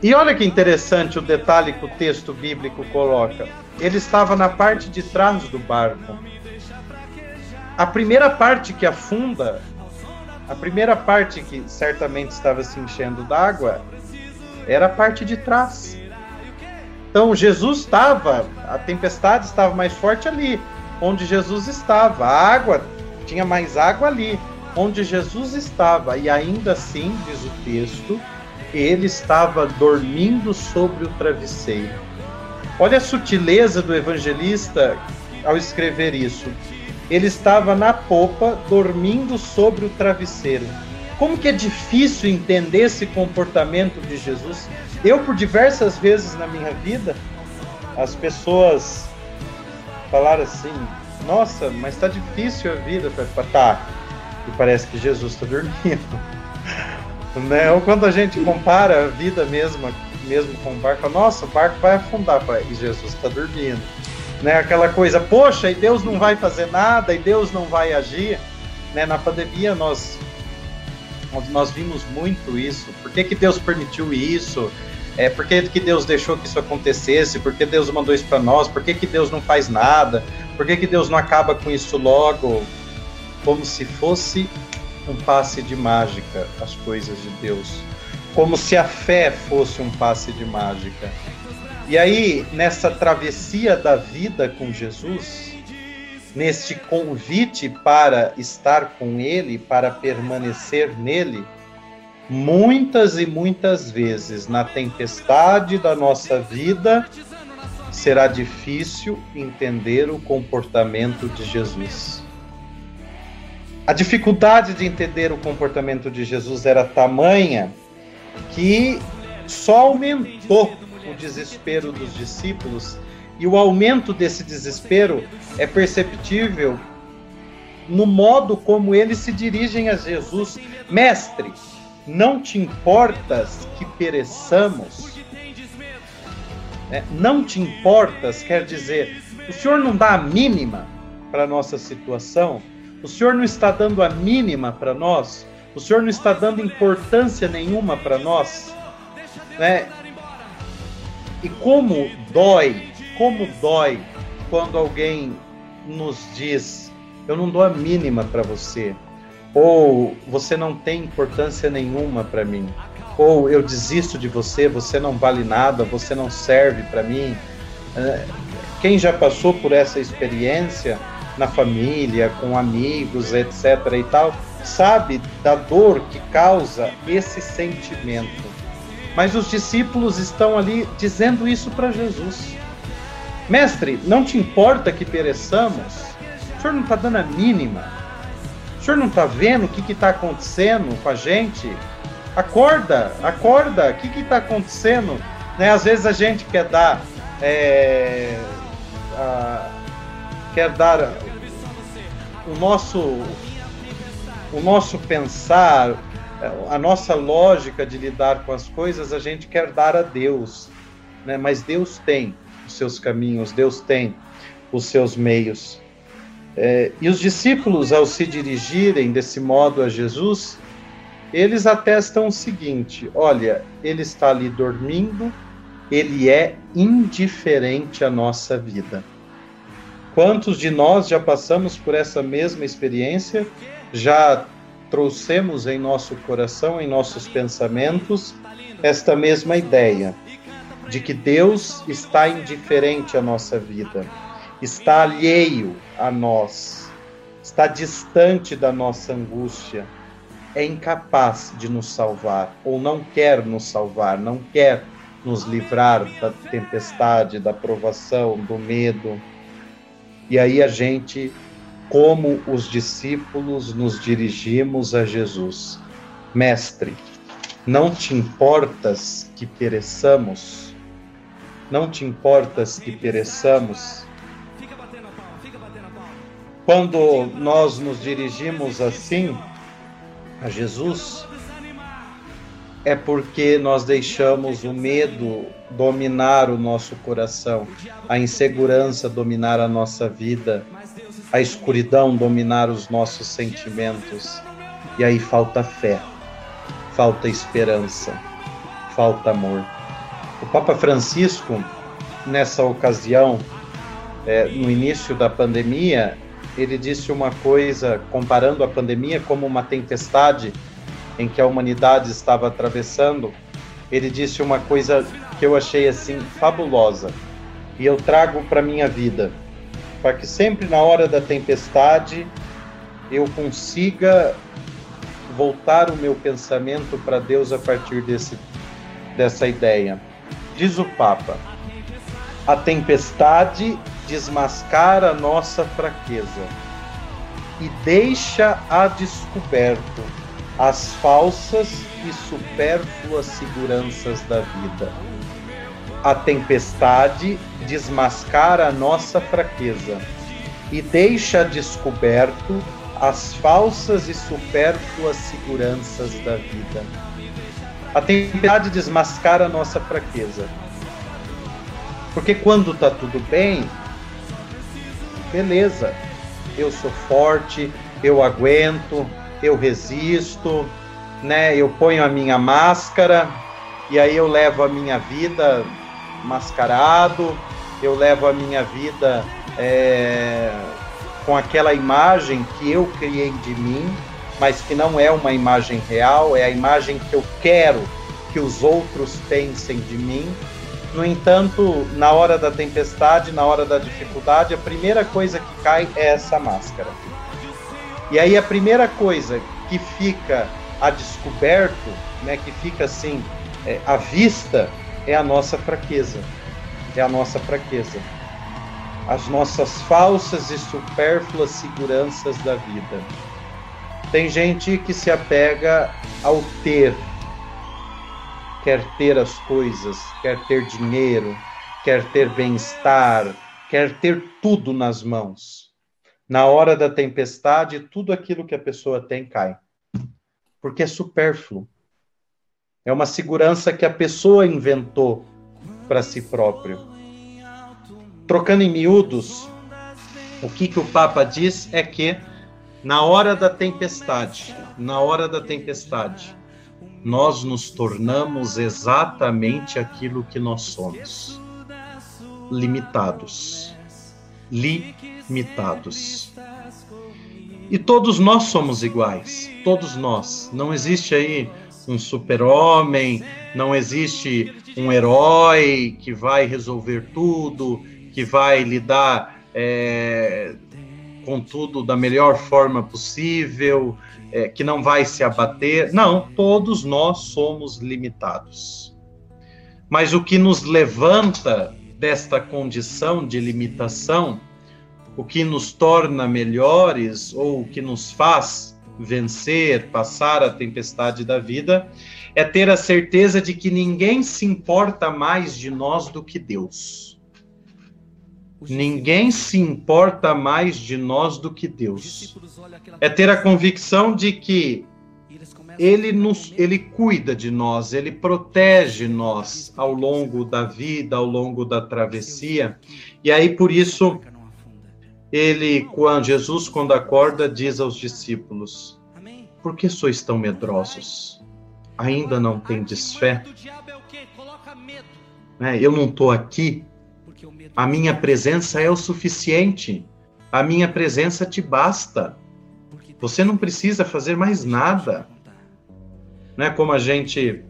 E olha que interessante o detalhe que o texto bíblico coloca. Ele estava na parte de trás do barco. A primeira parte que afunda, a primeira parte que certamente estava se enchendo d'água, era a parte de trás. Então Jesus estava, a tempestade estava mais forte ali, onde Jesus estava. A água tinha mais água ali, onde Jesus estava. E ainda assim, diz o texto, ele estava dormindo sobre o travesseiro. Olha a sutileza do evangelista ao escrever isso. Ele estava na popa, dormindo sobre o travesseiro. Como que é difícil entender esse comportamento de Jesus eu, por diversas vezes na minha vida, as pessoas falaram assim: Nossa, mas tá difícil a vida. para tá. E parece que Jesus está dormindo. né? Ou quando a gente compara a vida mesma, mesmo com o barco, nossa, o barco vai afundar, e Jesus está dormindo. Né? Aquela coisa, poxa, e Deus não vai fazer nada, e Deus não vai agir. Né? Na pandemia nós, nós vimos muito isso. Por que, que Deus permitiu isso? É, por que, que Deus deixou que isso acontecesse? Por que Deus mandou isso para nós? Por que, que Deus não faz nada? Por que, que Deus não acaba com isso logo? Como se fosse um passe de mágica as coisas de Deus. Como se a fé fosse um passe de mágica. E aí, nessa travessia da vida com Jesus, neste convite para estar com Ele, para permanecer nele, muitas e muitas vezes na tempestade da nossa vida será difícil entender o comportamento de Jesus. A dificuldade de entender o comportamento de Jesus era tamanha que só aumentou o desespero dos discípulos, e o aumento desse desespero é perceptível no modo como eles se dirigem a Jesus. Mestre, não te importas que pereçamos? É, não te importas quer dizer, o Senhor não dá a mínima para a nossa situação? O Senhor não está dando a mínima para nós? O Senhor não está dando importância nenhuma para nós? Né? E como dói, como dói quando alguém nos diz: Eu não dou a mínima para você ou você não tem importância nenhuma para mim, ou eu desisto de você, você não vale nada, você não serve para mim. É, quem já passou por essa experiência na família, com amigos, etc. e tal, sabe da dor que causa esse sentimento. Mas os discípulos estão ali dizendo isso para Jesus. Mestre, não te importa que pereçamos? O senhor não está dando a mínima o senhor não está vendo o que está acontecendo com a gente? Acorda, acorda, o que está acontecendo? Né? Às vezes a gente quer dar. É, a, quer dar o nosso, o nosso pensar, a nossa lógica de lidar com as coisas, a gente quer dar a Deus. Né? Mas Deus tem os seus caminhos, Deus tem os seus meios. É, e os discípulos, ao se dirigirem desse modo a Jesus, eles atestam o seguinte: olha, ele está ali dormindo, ele é indiferente à nossa vida. Quantos de nós já passamos por essa mesma experiência? Já trouxemos em nosso coração, em nossos pensamentos, esta mesma ideia de que Deus está indiferente à nossa vida, está alheio a nós, está distante da nossa angústia, é incapaz de nos salvar ou não quer nos salvar, não quer nos livrar da tempestade, da provação, do medo. E aí a gente, como os discípulos, nos dirigimos a Jesus. Mestre, não te importas que pereçamos? Não te importas que pereçamos? Quando nós nos dirigimos assim a Jesus, é porque nós deixamos o medo dominar o nosso coração, a insegurança dominar a nossa vida, a escuridão dominar os nossos sentimentos. E aí falta fé, falta esperança, falta amor. O Papa Francisco, nessa ocasião, é, no início da pandemia, ele disse uma coisa comparando a pandemia como uma tempestade em que a humanidade estava atravessando, ele disse uma coisa que eu achei assim fabulosa e eu trago para minha vida, para que sempre na hora da tempestade eu consiga voltar o meu pensamento para Deus a partir desse, dessa ideia. Diz o Papa: a tempestade desmascara a nossa fraqueza e deixa a descoberto as falsas e supérfluas seguranças da vida. A tempestade desmascara a nossa fraqueza e deixa descoberto as falsas e supérfluas seguranças da vida. A tempestade desmascara a nossa fraqueza. Porque quando está tudo bem, beleza, eu sou forte, eu aguento, eu resisto, né? Eu ponho a minha máscara e aí eu levo a minha vida mascarado, eu levo a minha vida é, com aquela imagem que eu criei de mim, mas que não é uma imagem real, é a imagem que eu quero que os outros pensem de mim. No entanto, na hora da tempestade, na hora da dificuldade, a primeira coisa que cai é essa máscara. E aí a primeira coisa que fica a descoberto, né, que fica assim é, à vista, é a nossa fraqueza. É a nossa fraqueza. As nossas falsas e supérfluas seguranças da vida. Tem gente que se apega ao ter, quer ter as coisas, quer ter dinheiro, quer ter bem-estar, quer ter tudo nas mãos na hora da tempestade, tudo aquilo que a pessoa tem cai. Porque é supérfluo. É uma segurança que a pessoa inventou para si próprio. Trocando em miúdos, o que, que o Papa diz é que na hora da tempestade, na hora da tempestade, nós nos tornamos exatamente aquilo que nós somos: limitados. Limitados. E todos nós somos iguais, todos nós. Não existe aí um super-homem, não existe um herói que vai resolver tudo, que vai lidar é, com tudo da melhor forma possível, é, que não vai se abater. Não, todos nós somos limitados. Mas o que nos levanta desta condição de limitação o que nos torna melhores ou o que nos faz vencer, passar a tempestade da vida, é ter a certeza de que ninguém se importa mais de nós do que Deus. Ninguém se importa mais de nós do que Deus. É ter a convicção de que ele nos ele cuida de nós, ele protege nós ao longo da vida, ao longo da travessia. E aí por isso ele, quando Jesus, quando acorda, diz aos discípulos: Por que sois tão medrosos? Ainda não tendes fé? É, eu não estou aqui. A minha presença é o suficiente. A minha presença te basta. Você não precisa fazer mais nada. Não é como a gente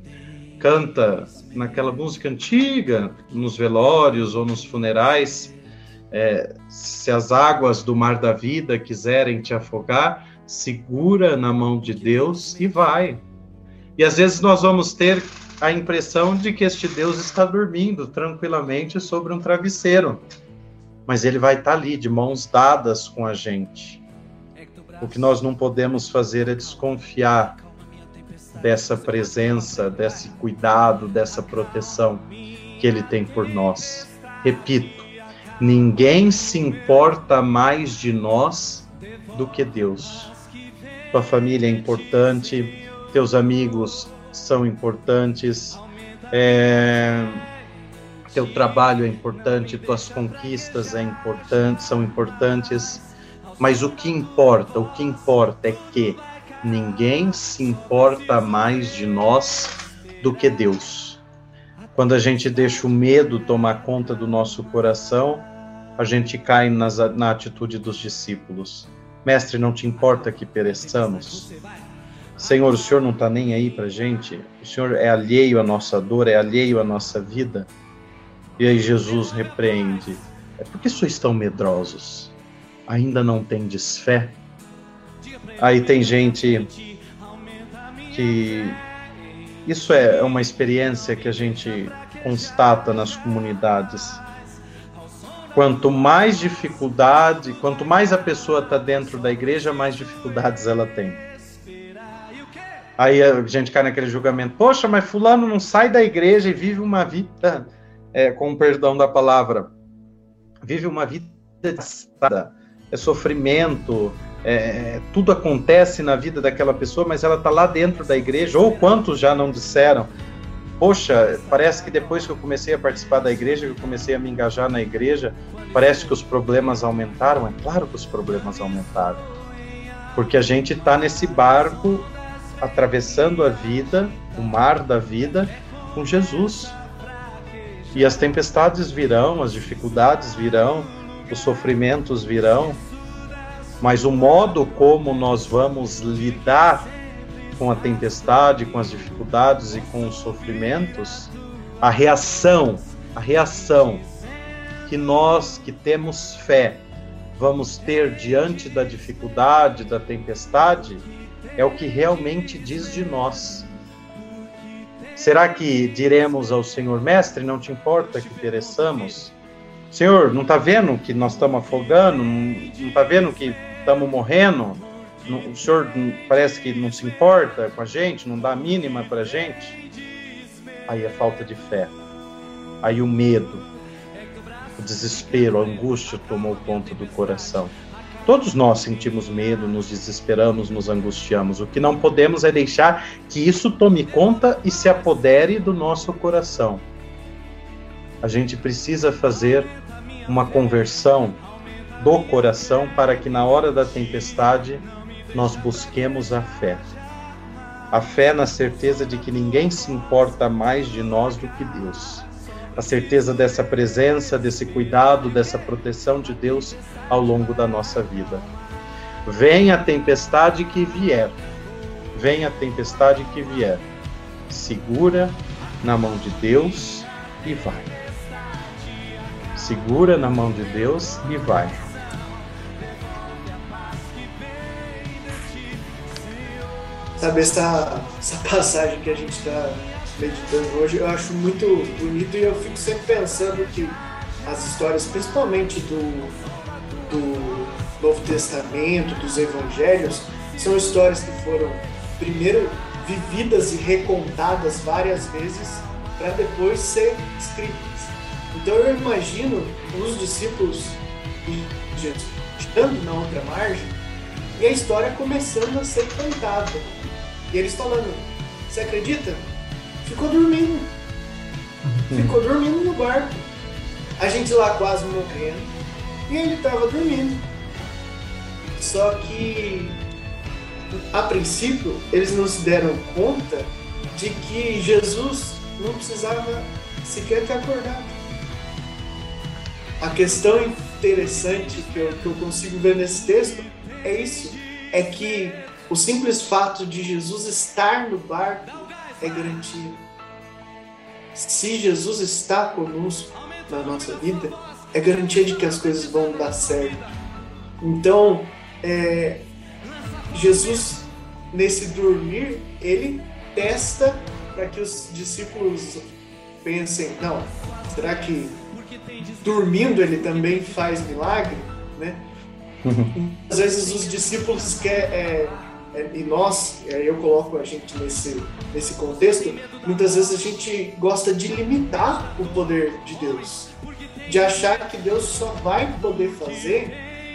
canta naquela música antiga, nos velórios ou nos funerais, é, se as águas do mar da vida quiserem te afogar, segura na mão de Deus e vai. E às vezes nós vamos ter a impressão de que este Deus está dormindo tranquilamente sobre um travesseiro, mas ele vai estar ali de mãos dadas com a gente. O que nós não podemos fazer é desconfiar dessa presença, desse cuidado, dessa proteção que ele tem por nós. Repito, ninguém se importa mais de nós do que Deus. Tua família é importante, teus amigos são importantes, é, teu trabalho é importante, tuas conquistas é importante, são importantes, mas o que importa, o que importa é que ninguém se importa mais de nós do que Deus. Quando a gente deixa o medo tomar conta do nosso coração, a gente cai nas, na atitude dos discípulos. Mestre, não te importa que pereçamos? Senhor, o Senhor não está nem aí para gente? O Senhor é alheio à nossa dor, é alheio à nossa vida? E aí Jesus repreende: É porque sois tão medrosos? Ainda não tendes fé? Aí tem gente que isso é uma experiência que a gente constata nas comunidades. Quanto mais dificuldade, quanto mais a pessoa está dentro da igreja, mais dificuldades ela tem. Aí a gente cai naquele julgamento: poxa, mas Fulano não sai da igreja e vive uma vida, é, com perdão da palavra, vive uma vida é sofrimento, é, tudo acontece na vida daquela pessoa, mas ela está lá dentro da igreja, ou quantos já não disseram? Poxa, parece que depois que eu comecei a participar da igreja, que eu comecei a me engajar na igreja, parece que os problemas aumentaram. É claro que os problemas aumentaram, porque a gente está nesse barco atravessando a vida, o mar da vida, com Jesus. E as tempestades virão, as dificuldades virão, os sofrimentos virão, mas o modo como nós vamos lidar com a tempestade, com as dificuldades e com os sofrimentos, a reação, a reação que nós que temos fé vamos ter diante da dificuldade, da tempestade, é o que realmente diz de nós. Será que diremos ao Senhor, mestre, não te importa que pereçamos? Senhor, não está vendo que nós estamos afogando? Não está vendo que estamos morrendo, o senhor parece que não se importa com a gente, não dá a mínima para a gente. Aí a falta de fé, aí o medo, o desespero, a angústia tomou conta do coração. Todos nós sentimos medo, nos desesperamos, nos angustiamos. O que não podemos é deixar que isso tome conta e se apodere do nosso coração. A gente precisa fazer uma conversão do coração para que na hora da tempestade nós busquemos a fé. A fé na certeza de que ninguém se importa mais de nós do que Deus. A certeza dessa presença, desse cuidado, dessa proteção de Deus ao longo da nossa vida. Venha a tempestade que vier, venha a tempestade que vier, segura na mão de Deus e vai. Segura na mão de Deus e vai. Sabe, essa, essa passagem que a gente está meditando hoje, eu acho muito bonito e eu fico sempre pensando que as histórias, principalmente do, do Novo Testamento, dos Evangelhos, são histórias que foram primeiro vividas e recontadas várias vezes para depois ser escritas. Então eu imagino os discípulos estando na outra margem e a história começando a ser contada. E eles falando, você acredita? Ficou dormindo. Uhum. Ficou dormindo no barco. A gente lá quase morrendo. E ele estava dormindo. Só que a princípio eles não se deram conta de que Jesus não precisava sequer ter acordado. A questão interessante que eu, que eu consigo ver nesse texto é isso é que o simples fato de Jesus estar no barco é garantia. Se Jesus está conosco na nossa vida, é garantia de que as coisas vão dar certo. Então, é, Jesus, nesse dormir, ele testa para que os discípulos pensem: não, será que dormindo ele também faz milagre? Né? Às vezes os discípulos querem. É, é, e nós, eu coloco a gente nesse, nesse contexto, muitas vezes a gente gosta de limitar o poder de Deus, de achar que Deus só vai poder fazer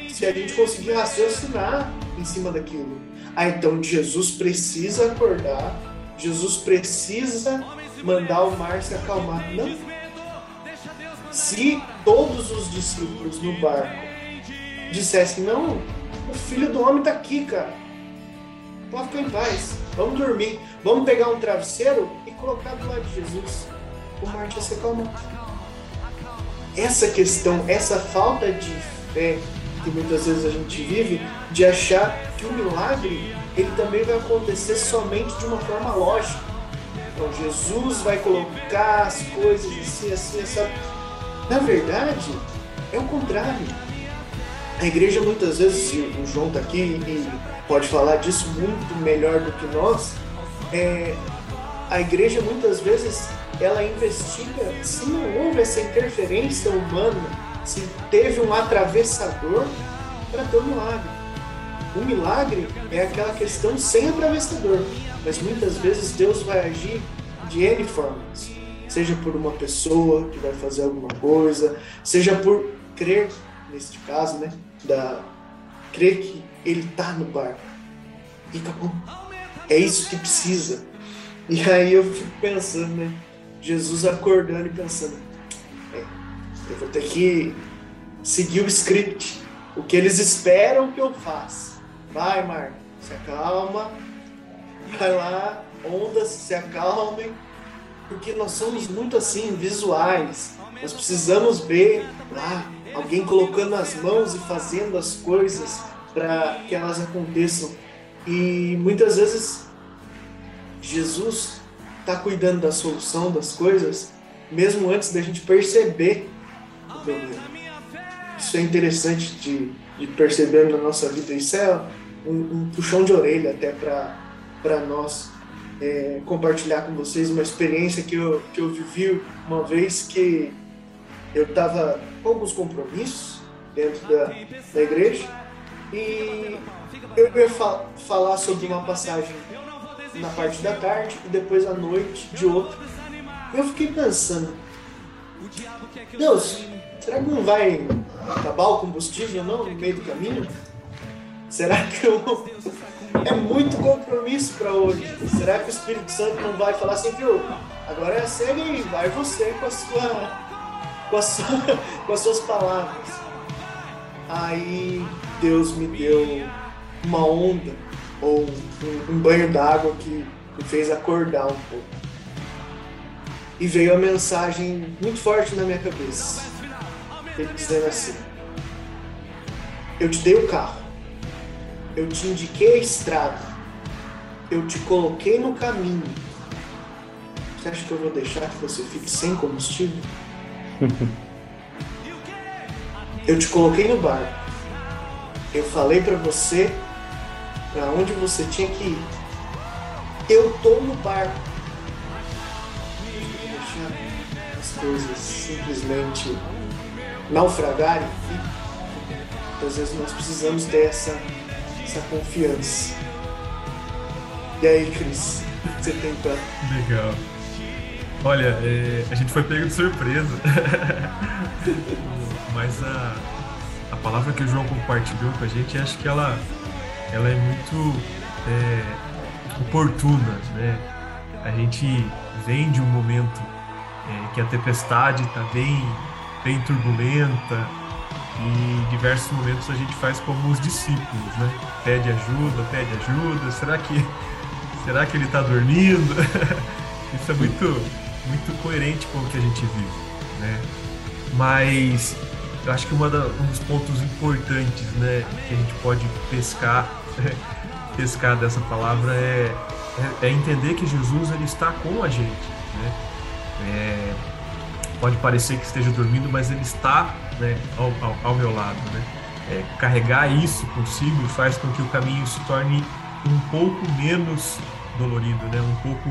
se a gente conseguir raciocinar em cima daquilo. Ah, então Jesus precisa acordar, Jesus precisa mandar o mar se acalmar. Não. Se todos os discípulos no barco dissessem, não, o filho do homem está aqui, cara. Pode ficar em paz. Vamos dormir. Vamos pegar um travesseiro e colocar do lado de Jesus. O mar já se acalmou. Essa questão, essa falta de fé que muitas vezes a gente vive, de achar que o milagre ele também vai acontecer somente de uma forma lógica. Então Jesus vai colocar as coisas assim, assim, assim. Na verdade, é o contrário. A igreja muitas vezes, o João está aqui e pode falar disso muito melhor do que nós, é, a igreja muitas vezes ela investiga se não houve essa interferência humana, se teve um atravessador para ter um milagre. O milagre é aquela questão sem atravessador, mas muitas vezes Deus vai agir de N formas, seja por uma pessoa que vai fazer alguma coisa, seja por crer, neste caso, né, da crer que ele está no barco. E acabou. É isso que precisa. E aí eu fico pensando, né? Jesus acordando e pensando, é, eu vou ter que seguir o script, o que eles esperam que eu faça. Vai, Marco, se acalma, vai lá, ondas se acalmem, porque nós somos muito assim, visuais. Nós precisamos ver lá alguém colocando as mãos e fazendo as coisas para que elas aconteçam. E muitas vezes Jesus está cuidando da solução das coisas, mesmo antes da gente perceber o problema. Isso é interessante de, de perceber na nossa vida. Isso é um, um puxão de orelha até para nós. É, compartilhar com vocês uma experiência que eu, que eu vivi uma vez que eu estava com alguns compromissos dentro da, da igreja e eu ia fa falar sobre uma passagem na parte da tarde e depois à noite de outra. Eu fiquei pensando, Deus, será que não vai acabar o combustível não no meio do caminho? Será que eu... é muito compromisso para hoje? Será que o Espírito Santo não vai falar assim, viu? Agora é segue aí, vai você com a sua com, a sua, com as suas palavras. Aí Deus me deu uma onda ou um, um banho d'água que me fez acordar um pouco. E veio a mensagem muito forte na minha cabeça. Ele dizendo assim: Eu te dei o carro, eu te indiquei a estrada, eu te coloquei no caminho. Você acha que eu vou deixar que você fique sem combustível? eu te coloquei no barco. Eu falei para você para onde você tinha que ir. Eu tô no barco. Deixar as coisas simplesmente naufragarem. Às vezes nós precisamos ter essa, essa confiança. E aí, Cris, você tem pra. Legal. Olha, é, a gente foi pego de surpresa. Mas a, a palavra que o João compartilhou com a gente, acho que ela, ela é muito é, oportuna, né? A gente vem de um momento é, que a tempestade está bem, bem turbulenta em diversos momentos a gente faz como os discípulos, né? Pede ajuda, pede ajuda. Será que, será que ele está dormindo? Isso é muito muito coerente com o que a gente vive, né? Mas eu acho que da, um dos pontos importantes, né, que a gente pode pescar pescar dessa palavra é, é, é, entender que Jesus ele está com a gente. Né? É, pode parecer que esteja dormindo, mas ele está né, ao, ao, ao, meu lado. Né? É, carregar isso consigo faz com que o caminho se torne um pouco menos dolorido, né? um pouco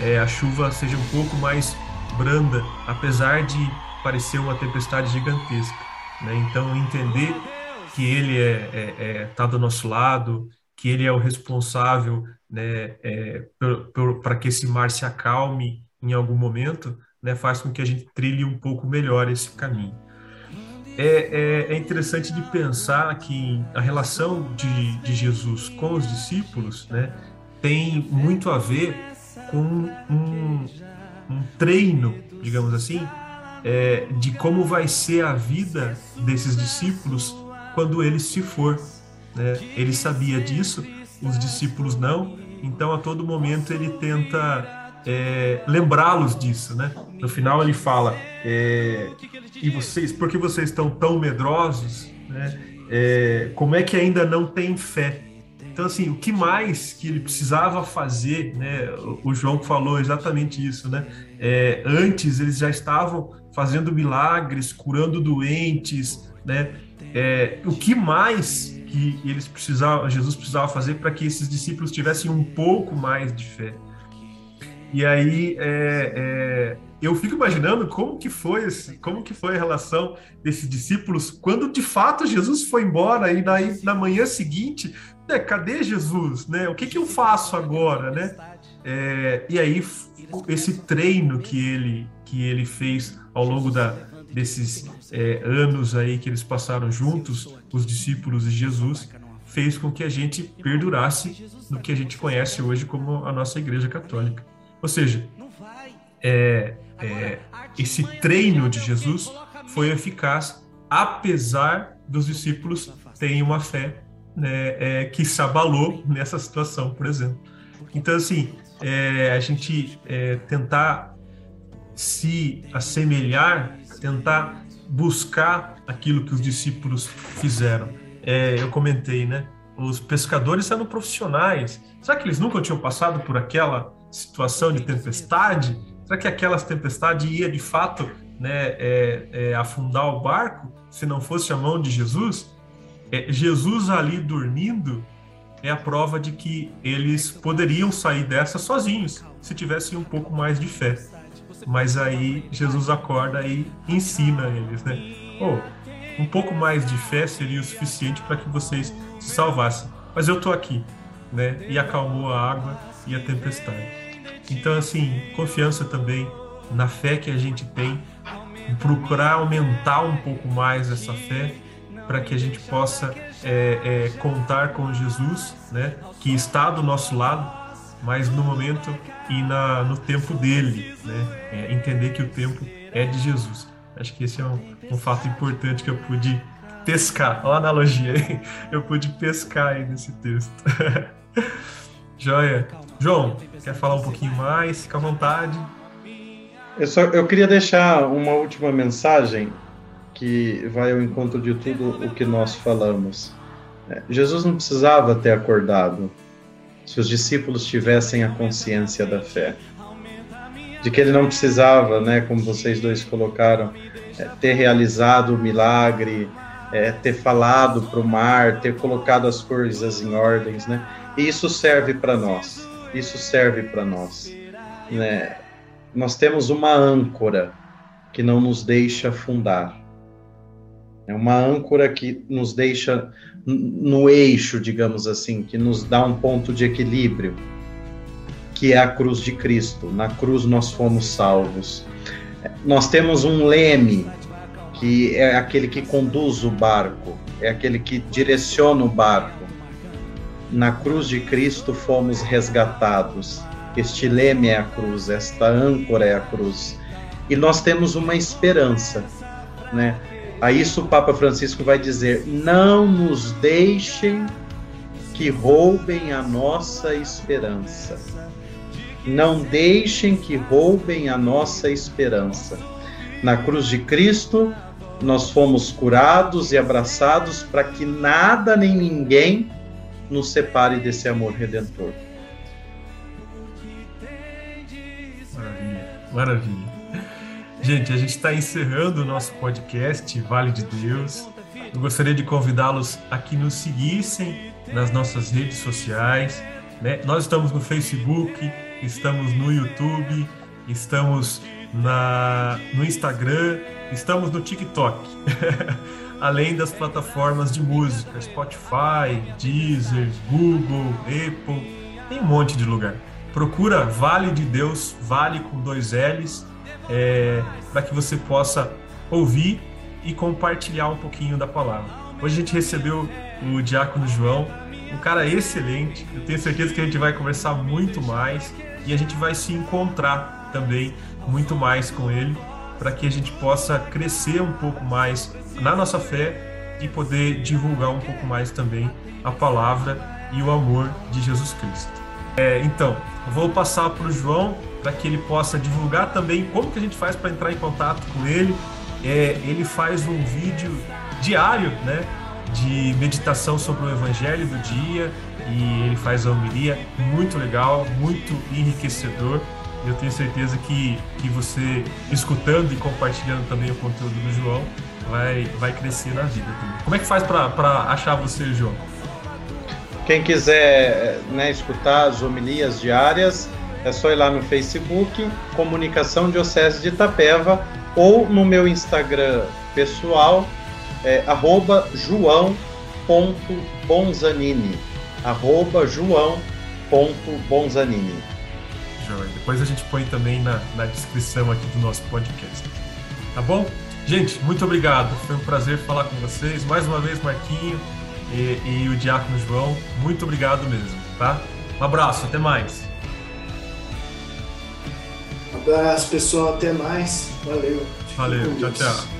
é, a chuva seja um pouco mais branda, apesar de parecer uma tempestade gigantesca. Né? Então entender que Ele é, é, é tá do nosso lado, que Ele é o responsável né, é, para que esse mar se acalme em algum momento, né, faz com que a gente trilhe um pouco melhor esse caminho. É, é, é interessante de pensar que a relação de, de Jesus com os discípulos né, tem muito a ver com um, um treino, digamos assim, é, de como vai ser a vida desses discípulos quando ele se for. Né? Ele sabia disso, os discípulos não, então a todo momento ele tenta é, lembrá-los disso. Né? No final ele fala: é, e vocês, por que vocês estão tão medrosos? Né? É, como é que ainda não têm fé? Então, assim, o que mais que ele precisava fazer, né? O João falou exatamente isso, né? É, antes eles já estavam fazendo milagres, curando doentes, né? É, o que mais que eles precisavam, Jesus precisava fazer para que esses discípulos tivessem um pouco mais de fé? E aí é, é, eu fico imaginando como que foi esse, como que foi a relação desses discípulos quando de fato Jesus foi embora e na, na manhã seguinte né, cadê Jesus, né? O que, que eu faço agora, né? É, e aí esse treino que ele que ele fez ao longo da, desses é, anos aí que eles passaram juntos, os discípulos de Jesus, fez com que a gente perdurasse no que a gente conhece hoje como a nossa Igreja Católica. Ou seja, é, é, esse treino de Jesus foi eficaz, apesar dos discípulos terem uma fé né, é, que se abalou nessa situação, por exemplo. Então, assim, é, a gente é, tentar se assemelhar, tentar buscar aquilo que os discípulos fizeram. É, eu comentei, né? Os pescadores eram profissionais. Será que eles nunca tinham passado por aquela situação de tempestade? Será que aquela tempestade ia de fato né, é, é, afundar o barco se não fosse a mão de Jesus? é, Jesus ali dormindo é a prova de que eles poderiam sair dessa sozinhos, se tivessem um pouco mais de fé. Mas aí Jesus acorda e ensina eles, né? Oh, um pouco mais de fé seria o suficiente para que vocês se salvassem. Mas eu estou aqui, né? E acalmou a água e a tempestade. Então, assim, confiança também na fé que a gente tem, procurar aumentar um pouco mais essa fé para que a gente possa é, é, contar com Jesus, né, que está do nosso lado, mas no momento e na, no tempo dele, né, é, entender que o tempo é de Jesus. Acho que esse é um, um fato importante que eu pude pescar. Olha a analogia aí. Eu pude pescar aí nesse texto. Joia. João, quer falar um pouquinho mais? Fica à vontade. Eu, só, eu queria deixar uma última mensagem que vai ao encontro de tudo o que nós falamos. É, Jesus não precisava ter acordado se os discípulos tivessem a consciência da fé. De que ele não precisava, né, como vocês dois colocaram, é, ter realizado o milagre, é, ter falado para o mar, ter colocado as coisas em ordens, né? E isso serve para nós. Isso serve para nós. Né? Nós temos uma âncora que não nos deixa afundar. É uma âncora que nos deixa no eixo, digamos assim, que nos dá um ponto de equilíbrio, que é a cruz de Cristo. Na cruz nós fomos salvos. Nós temos um leme, que é aquele que conduz o barco, é aquele que direciona o barco. Na cruz de Cristo fomos resgatados. Este leme é a cruz, esta âncora é a cruz. E nós temos uma esperança, né? A isso o Papa Francisco vai dizer: não nos deixem que roubem a nossa esperança. Não deixem que roubem a nossa esperança. Na cruz de Cristo, nós fomos curados e abraçados para que nada nem ninguém nos separe desse amor redentor. Maravilha, maravilha. Gente, a gente está encerrando o nosso podcast Vale de Deus. Eu gostaria de convidá-los a que nos seguissem nas nossas redes sociais. Né? Nós estamos no Facebook, estamos no YouTube, estamos na, no Instagram, estamos no TikTok. Além das plataformas de música, Spotify, Deezer, Google, Apple, tem um monte de lugar. Procura Vale de Deus, Vale com dois L's, é, para que você possa ouvir e compartilhar um pouquinho da palavra. Hoje a gente recebeu o Diácono João, um cara excelente. Eu tenho certeza que a gente vai conversar muito mais e a gente vai se encontrar também muito mais com ele para que a gente possa crescer um pouco mais na nossa fé e poder divulgar um pouco mais também a palavra e o amor de Jesus Cristo. É, então, vou passar para o João para que ele possa divulgar também como que a gente faz para entrar em contato com ele. É, ele faz um vídeo diário, né, de meditação sobre o Evangelho do dia e ele faz a homilia muito legal, muito enriquecedor. Eu tenho certeza que, que você, escutando e compartilhando também o conteúdo do João, vai, vai crescer na vida também. Como é que faz para achar você, João? Quem quiser né, escutar as homilias diárias, é só ir lá no Facebook, Comunicação Diocese de Itapeva, ou no meu Instagram pessoal, é, arroba joão.bonzanini. Arroba joão.bonzanini. Depois a gente põe também na, na descrição aqui do nosso podcast. Tá bom? Gente, muito obrigado. Foi um prazer falar com vocês. Mais uma vez, Marquinho e, e o Diácono João. Muito obrigado mesmo, tá? Um abraço, até mais. Um abraço, pessoal. Até mais. Valeu. Valeu. Tchau, tchau.